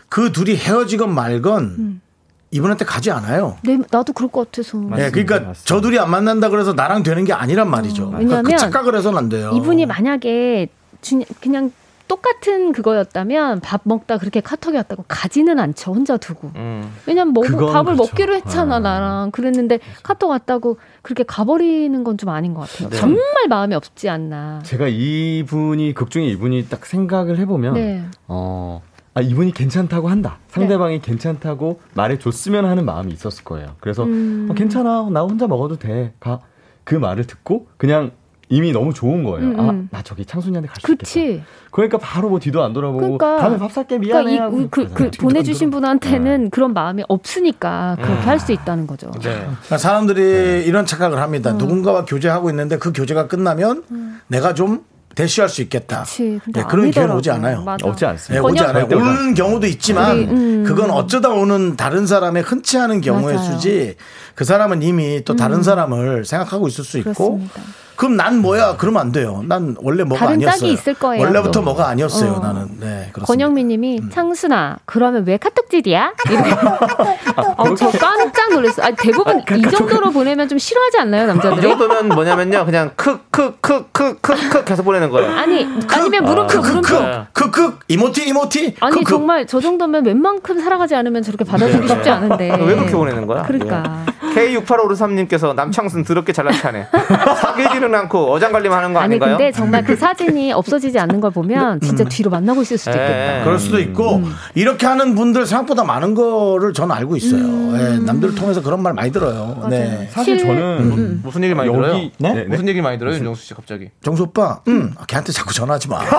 그 둘이 헤어지건 말건 이분한테 가지 않아요. 네, 나도 그럴 것 같아서. 예, 그러니까 저 둘이 안 만난다 그래서 나랑 되는 게 아니란 말이죠. 그러니까 왜냐면 그 착각을 해서는 안 돼요. 이분이 만약에 주- 그냥 똑같은 그거였다면 밥 먹다 그렇게 카톡이 왔다고 가지는 않죠. 혼자 두고. 음. 왜냐면 먹, 밥을 그렇죠. 먹기로 했잖아, 아. 나랑. 그랬는데 카톡 왔다고 그렇게 가버리는 건 좀 아닌 것 같아요. 네. 정말 마음이 없지 않나. 제가 이분이 극 중에 이분이 딱 생각을 해보면 네. 어. 아, 이분이 괜찮다고 한다. 상대방이 괜찮다고 말해줬으면 하는 마음이 있었을 거예요. 그래서, 음. 어, 괜찮아. 나 혼자 먹어도 돼. 가. 그 말을 듣고, 그냥 이미 너무 좋은 거예요. 음, 아, 음. 나 저기 창순이한테 갈 수 있겠다. 그치. 그러니까 바로 뭐 뒤도 안 돌아보고, 그러니까- 다음에 밥 살게 미안해. 그러니까 이, 그, 그, 그러잖아요. 보내주신 분한테는 그런 마음이 없으니까 그렇게 음. 할수 있다는 거죠. 네. 그러니까 사람들이 이런 착각을 합니다. 누군가와 교제하고 있는데 그 교제가 끝나면 내가 좀 대쉬할 수 있겠다. 그치. 예, 그런 기회는. 오지 않아요. 맞아. 없지 예, 않습니다. 오지 번역- 않아요. 오는 경우도 있지만 우리, 음. 그건 어쩌다 오는 다른 사람의 흔치 않은 경우의 맞아요. 수지 그 사람은 이미 또 다른 사람을 생각하고 있을 수 있고 그렇습니다. 그럼 난 뭐야? 그러면 안 돼요. 난 원래 뭐가 다른 아니었어요. 짝이 있을 거예요, 원래부터 또. 뭐가 아니었어요. 어. 나는. 네, 그렇습니다. 권영민님이 음. 창순아 그러면 왜 카톡질이야? 이렇게. 어, 저 깜짝 놀랐어요. 아니, 대부분 이 정도로 보내면 좀 싫어하지 않나요 이 남자들이? 정도면 뭐냐면요. 그냥 크크크크크크 계속 보내는 거예요. 아니 아니면 물음표 물음표. 크크 이모티 이모티. 아니. 정말 저 정도면 웬만큼 살아가지 않으면 저렇게 받아주기 쉽지 않은데. 왜 그렇게 보내는 거야? 그러니까. K6853님께서 남창순 더럽게 잘나타네. 사귀지는 않고 어장관리만 하는 거 아니 아닌가요? 근데 정말 그 사진이 없어지지 않는 걸 보면 진짜 뒤로 만나고 있을 수도 있겠다. 예. 그럴 수도 있고 음. 이렇게 하는 분들 생각보다 많은 거를 저는 알고 있어요. 음. 예, 남들 통해서 그런 말 많이 들어요. 네. 사실 실- 저는 음. 무슨 얘기 많이 여기- 들어요? 네? 네, 네. 무슨 얘기 많이 들어요, 윤정수 씨 갑자기? 정수 오빠, 응, 걔한테 자꾸 전화하지 마.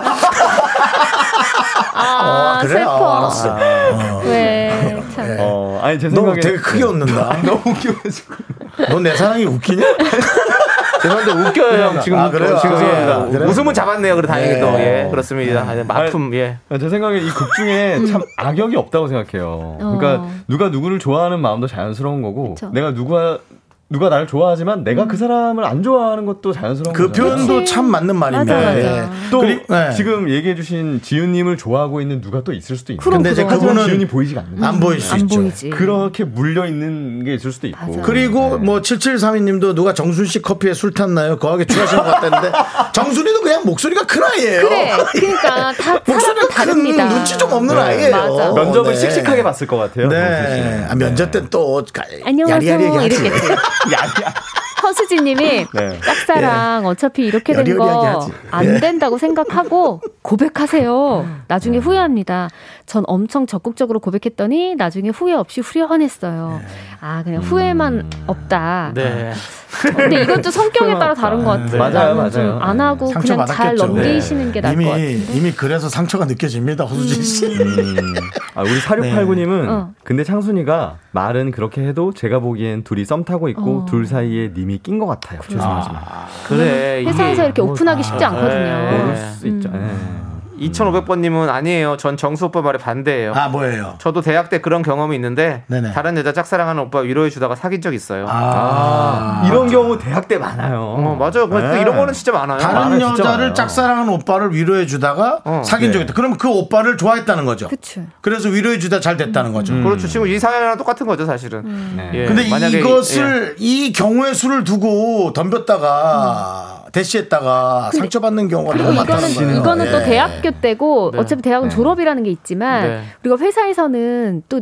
아, 그래? 슬퍼. 어, 알았어. 어. 왜 참. 예. 어, 아니 제너 생각에 되게 크게 웃는다. 너무 웃겨가지고. 너내 사랑이 웃기냐? 죄송한데 웃겨요, 형. 지금 아, 그래요? 지금 아, 예. 그래요? 웃음은 잡았네요. 그래 다행히 네. 또 예, 그렇습니다. 아니, 아픔 예. 제 생각에 이 극 중에 참 악역이 없다고 생각해요. 그러니까 어. 누가 누구를 좋아하는 마음도 자연스러운 거고 그쵸. 내가 누가 누가 나를 좋아하지만 내가 그 사람을 안 좋아하는 것도 자연스러운 그 거잖아요. 표현도 참 맞는 말입니다. 맞아, 맞아. 예. 또 그리- 네. 지금 얘기해주신 지윤님을 좋아하고 있는 누가 또 있을 수도 있고. 그럼, 근데 이제 그럼. 그분은 지윤이 보이지가 않는 안 보일 수 안 있죠. 보이지. 그렇게 물려 있는 게 있을 수도 있고. 맞아. 그리고 뭐 7732님도 누가 정순 씨 커피에 술 탔나요? 거하게 취하신 것 같다는데 정순이도 그냥 목소리가 큰 아이예요. 그래. 그러니까 다 목소리가 큰 다릅니다. 눈치 좀 없는 네. 아이예요. 맞아. 면접을 네. 씩씩하게 봤을 것 같아요. 네. 아, 면접 때또 안녕하세요 야리야리하게 하지. 이랬 허수진님이 네. 짝사랑 어차피 이렇게 된 여리여리하게 거 하지. 안 예. 된다고 생각하고 고백하세요. 나중에 후회합니다. 전 엄청 적극적으로 고백했더니 나중에 후회 없이 후련했어요. 아 그냥 후회만 없다. 네. 어, 근데 이것도 성격에 따라 다른 것 같아요. 네. 맞아요, 맞아요. 안 하고 상처 그냥 잘 받았겠죠. 넘기시는 게 나을 이미 것 같은데. 이미 그래서 상처가 느껴집니다, 허수진 씨. 음. 아, 우리 4689님은 어. 근데 창순이가 말은 그렇게 해도 제가 보기엔 둘이 썸 타고 있고 어. 둘 사이에 님이 낀 것 같아요. 죄송하지만. 그래. 이게 회사에서 이렇게 오픈하기 쉽지 않거든요. 네. 모를 수 있죠. 음. 예. 2500번님은 아니에요. 전 정수 오빠 말에 반대예요. 아 뭐예요? 저도 대학 때 그런 경험이 있는데 네네. 다른 여자 짝사랑하는 오빠 위로해 주다가 사귄 적 있어요. 아, 이런 경우 대학 때 많아요. 어, 맞아요. 근데 네. 이런 거는 진짜 많아요. 다른 진짜 여자를 많아요. 짝사랑하는 오빠를 위로해 주다가 어. 사귄 네. 적이 있다. 그럼 그 오빠를 좋아했다는 거죠. 그쵸. 그래서 위로해 주다 잘 됐다는 거죠. 그렇죠. 지금 이 사연이랑 똑같은 거죠, 사실은. 네. 예, 근데 만약에 이것을 이 경우의 수를 두고 덤볐다가 대시했다가 상처받는 경우가 너무 많다는 이거는 거예요. 이거는 또 예. 대학교 때고 네. 어차피 대학은 네. 졸업이라는 게 있지만 네. 우리가 회사에서는 또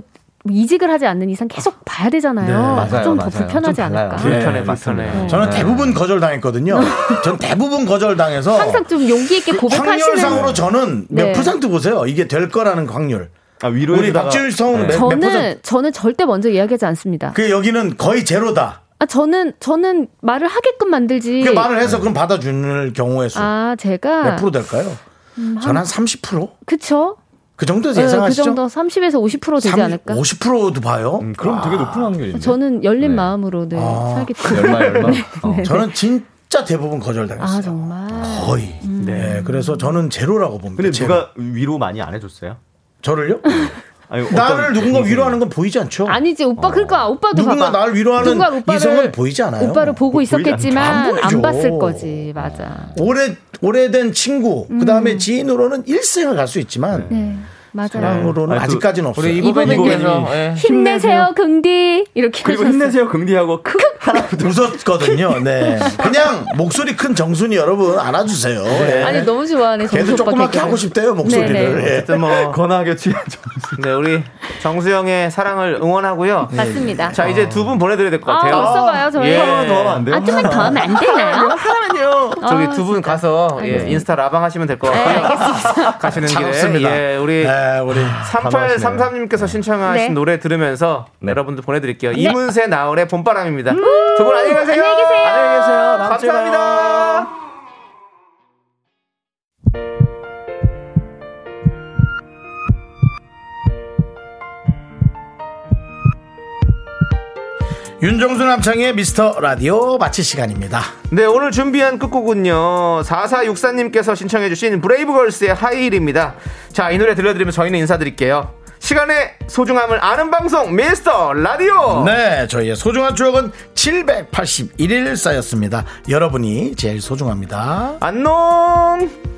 이직을 하지 않는 이상 계속 봐야 되잖아요. 네, 맞아요, 좀더 맞아요. 불편하지 좀. 않을까. 네. 불편해. 불편해. 저는 대부분 거절당했거든요. 전 대부분 거절당해서 항상 좀 용기 있게 고백하시는 확률상으로 저는 몇 네. 퍼센트 보세요. 이게 될 거라는 확률. 아, 위로해 우리 박지윤 성은 네. 몇, 몇 저는 퍼센트? 저는 절대 먼저 이야기하지 않습니다. 그 여기는 거의 제로다. 아 저는 저는 말을 하게끔 만들지. 그 말을 해서 그럼 받아주는 경우의 수. 아 제가 몇 프로 될까요? 저는 한 30%? 그쵸? 그 정도에서 네, 그 예상하시죠? 정도 30에서 50% 되지 않을까? 50%도 봐요. 음, 그럼 되게 높은 확률인데. 저는 열린 네. 마음으로 네, 아. 살기 때문에. 열마 열마. 어. 저는 진짜 대부분 거절당했어요. 아 정말. 거의. 네. 그래서 저는 제로라고 봅니다. 근데 제로. 누가 위로 많이 안 해줬어요? 저를요? 아니, 나를 어떤 누군가 동생이- 위로하는 건 보이지 않죠? 아니지 오빠 그러니까 오빠도 누군가 봐봐. 나를 위로하는 누가 오빠를- 이성은 보이지 않아요. 오빠를 보고 보이지 않죠. 있었겠지만 안 안. 봤을 거지 맞아. 오래 오래된 친구, 그 다음에 지인으로는 일생을 갈 수 있지만 네. 사랑으로는 아니, 그- 아직까지는 없어요. 우리 이보배님께서 예. 힘내세요 긍디 이렇게 그리고 하셨어요. 힘내세요 긍디하고 크 하나. 웃었거든요. 네. 그냥 목소리 큰 정순이 여러분 안아주세요. 네. 아니 너무 좋아하네. 걔도 오빠 조그맣게. 하고 싶대요 목소리를. 네네. 예. 어쨌든 뭐 권하게 취한 점수. 네, 우리 정수영의 사랑을 응원하고요. 맞습니다. 자, 이제 두 분 보내드려야 될것아 같아요. 벌써 가요 저희. 예. 하나 더 하면 안 돼요? 아 좀만 더 하면 안 되나요? 하나만요. 저기 아, 두분 가서 예, 인스타 라방 하시면 될것 네, 같고요. 알겠습니다. 가시는 길에. 예, 우리 네, 우리 3833님께서 신청하신 네. 노래 들으면서 네. 여러분들 보내드릴게요. 이문세 나월의 봄바람입니다. 두 분 안녕히 가세요. 안녕히 계세요. 안녕히 계세요. 감사합니다. 윤정수 남창의 미스터 라디오 마칠 시간입니다. 네, 오늘 준비한 끝곡은요. 4464님께서 신청해주신 브레이브걸스의 하이힐입니다. 자, 이 노래 들려드리면 저희는 인사드릴게요. 시간의 소중함을 아는 방송 미스터 라디오. 네, 저희의 소중한 추억은 781일 쌓였습니다. 여러분이 제일 소중합니다. 안녕.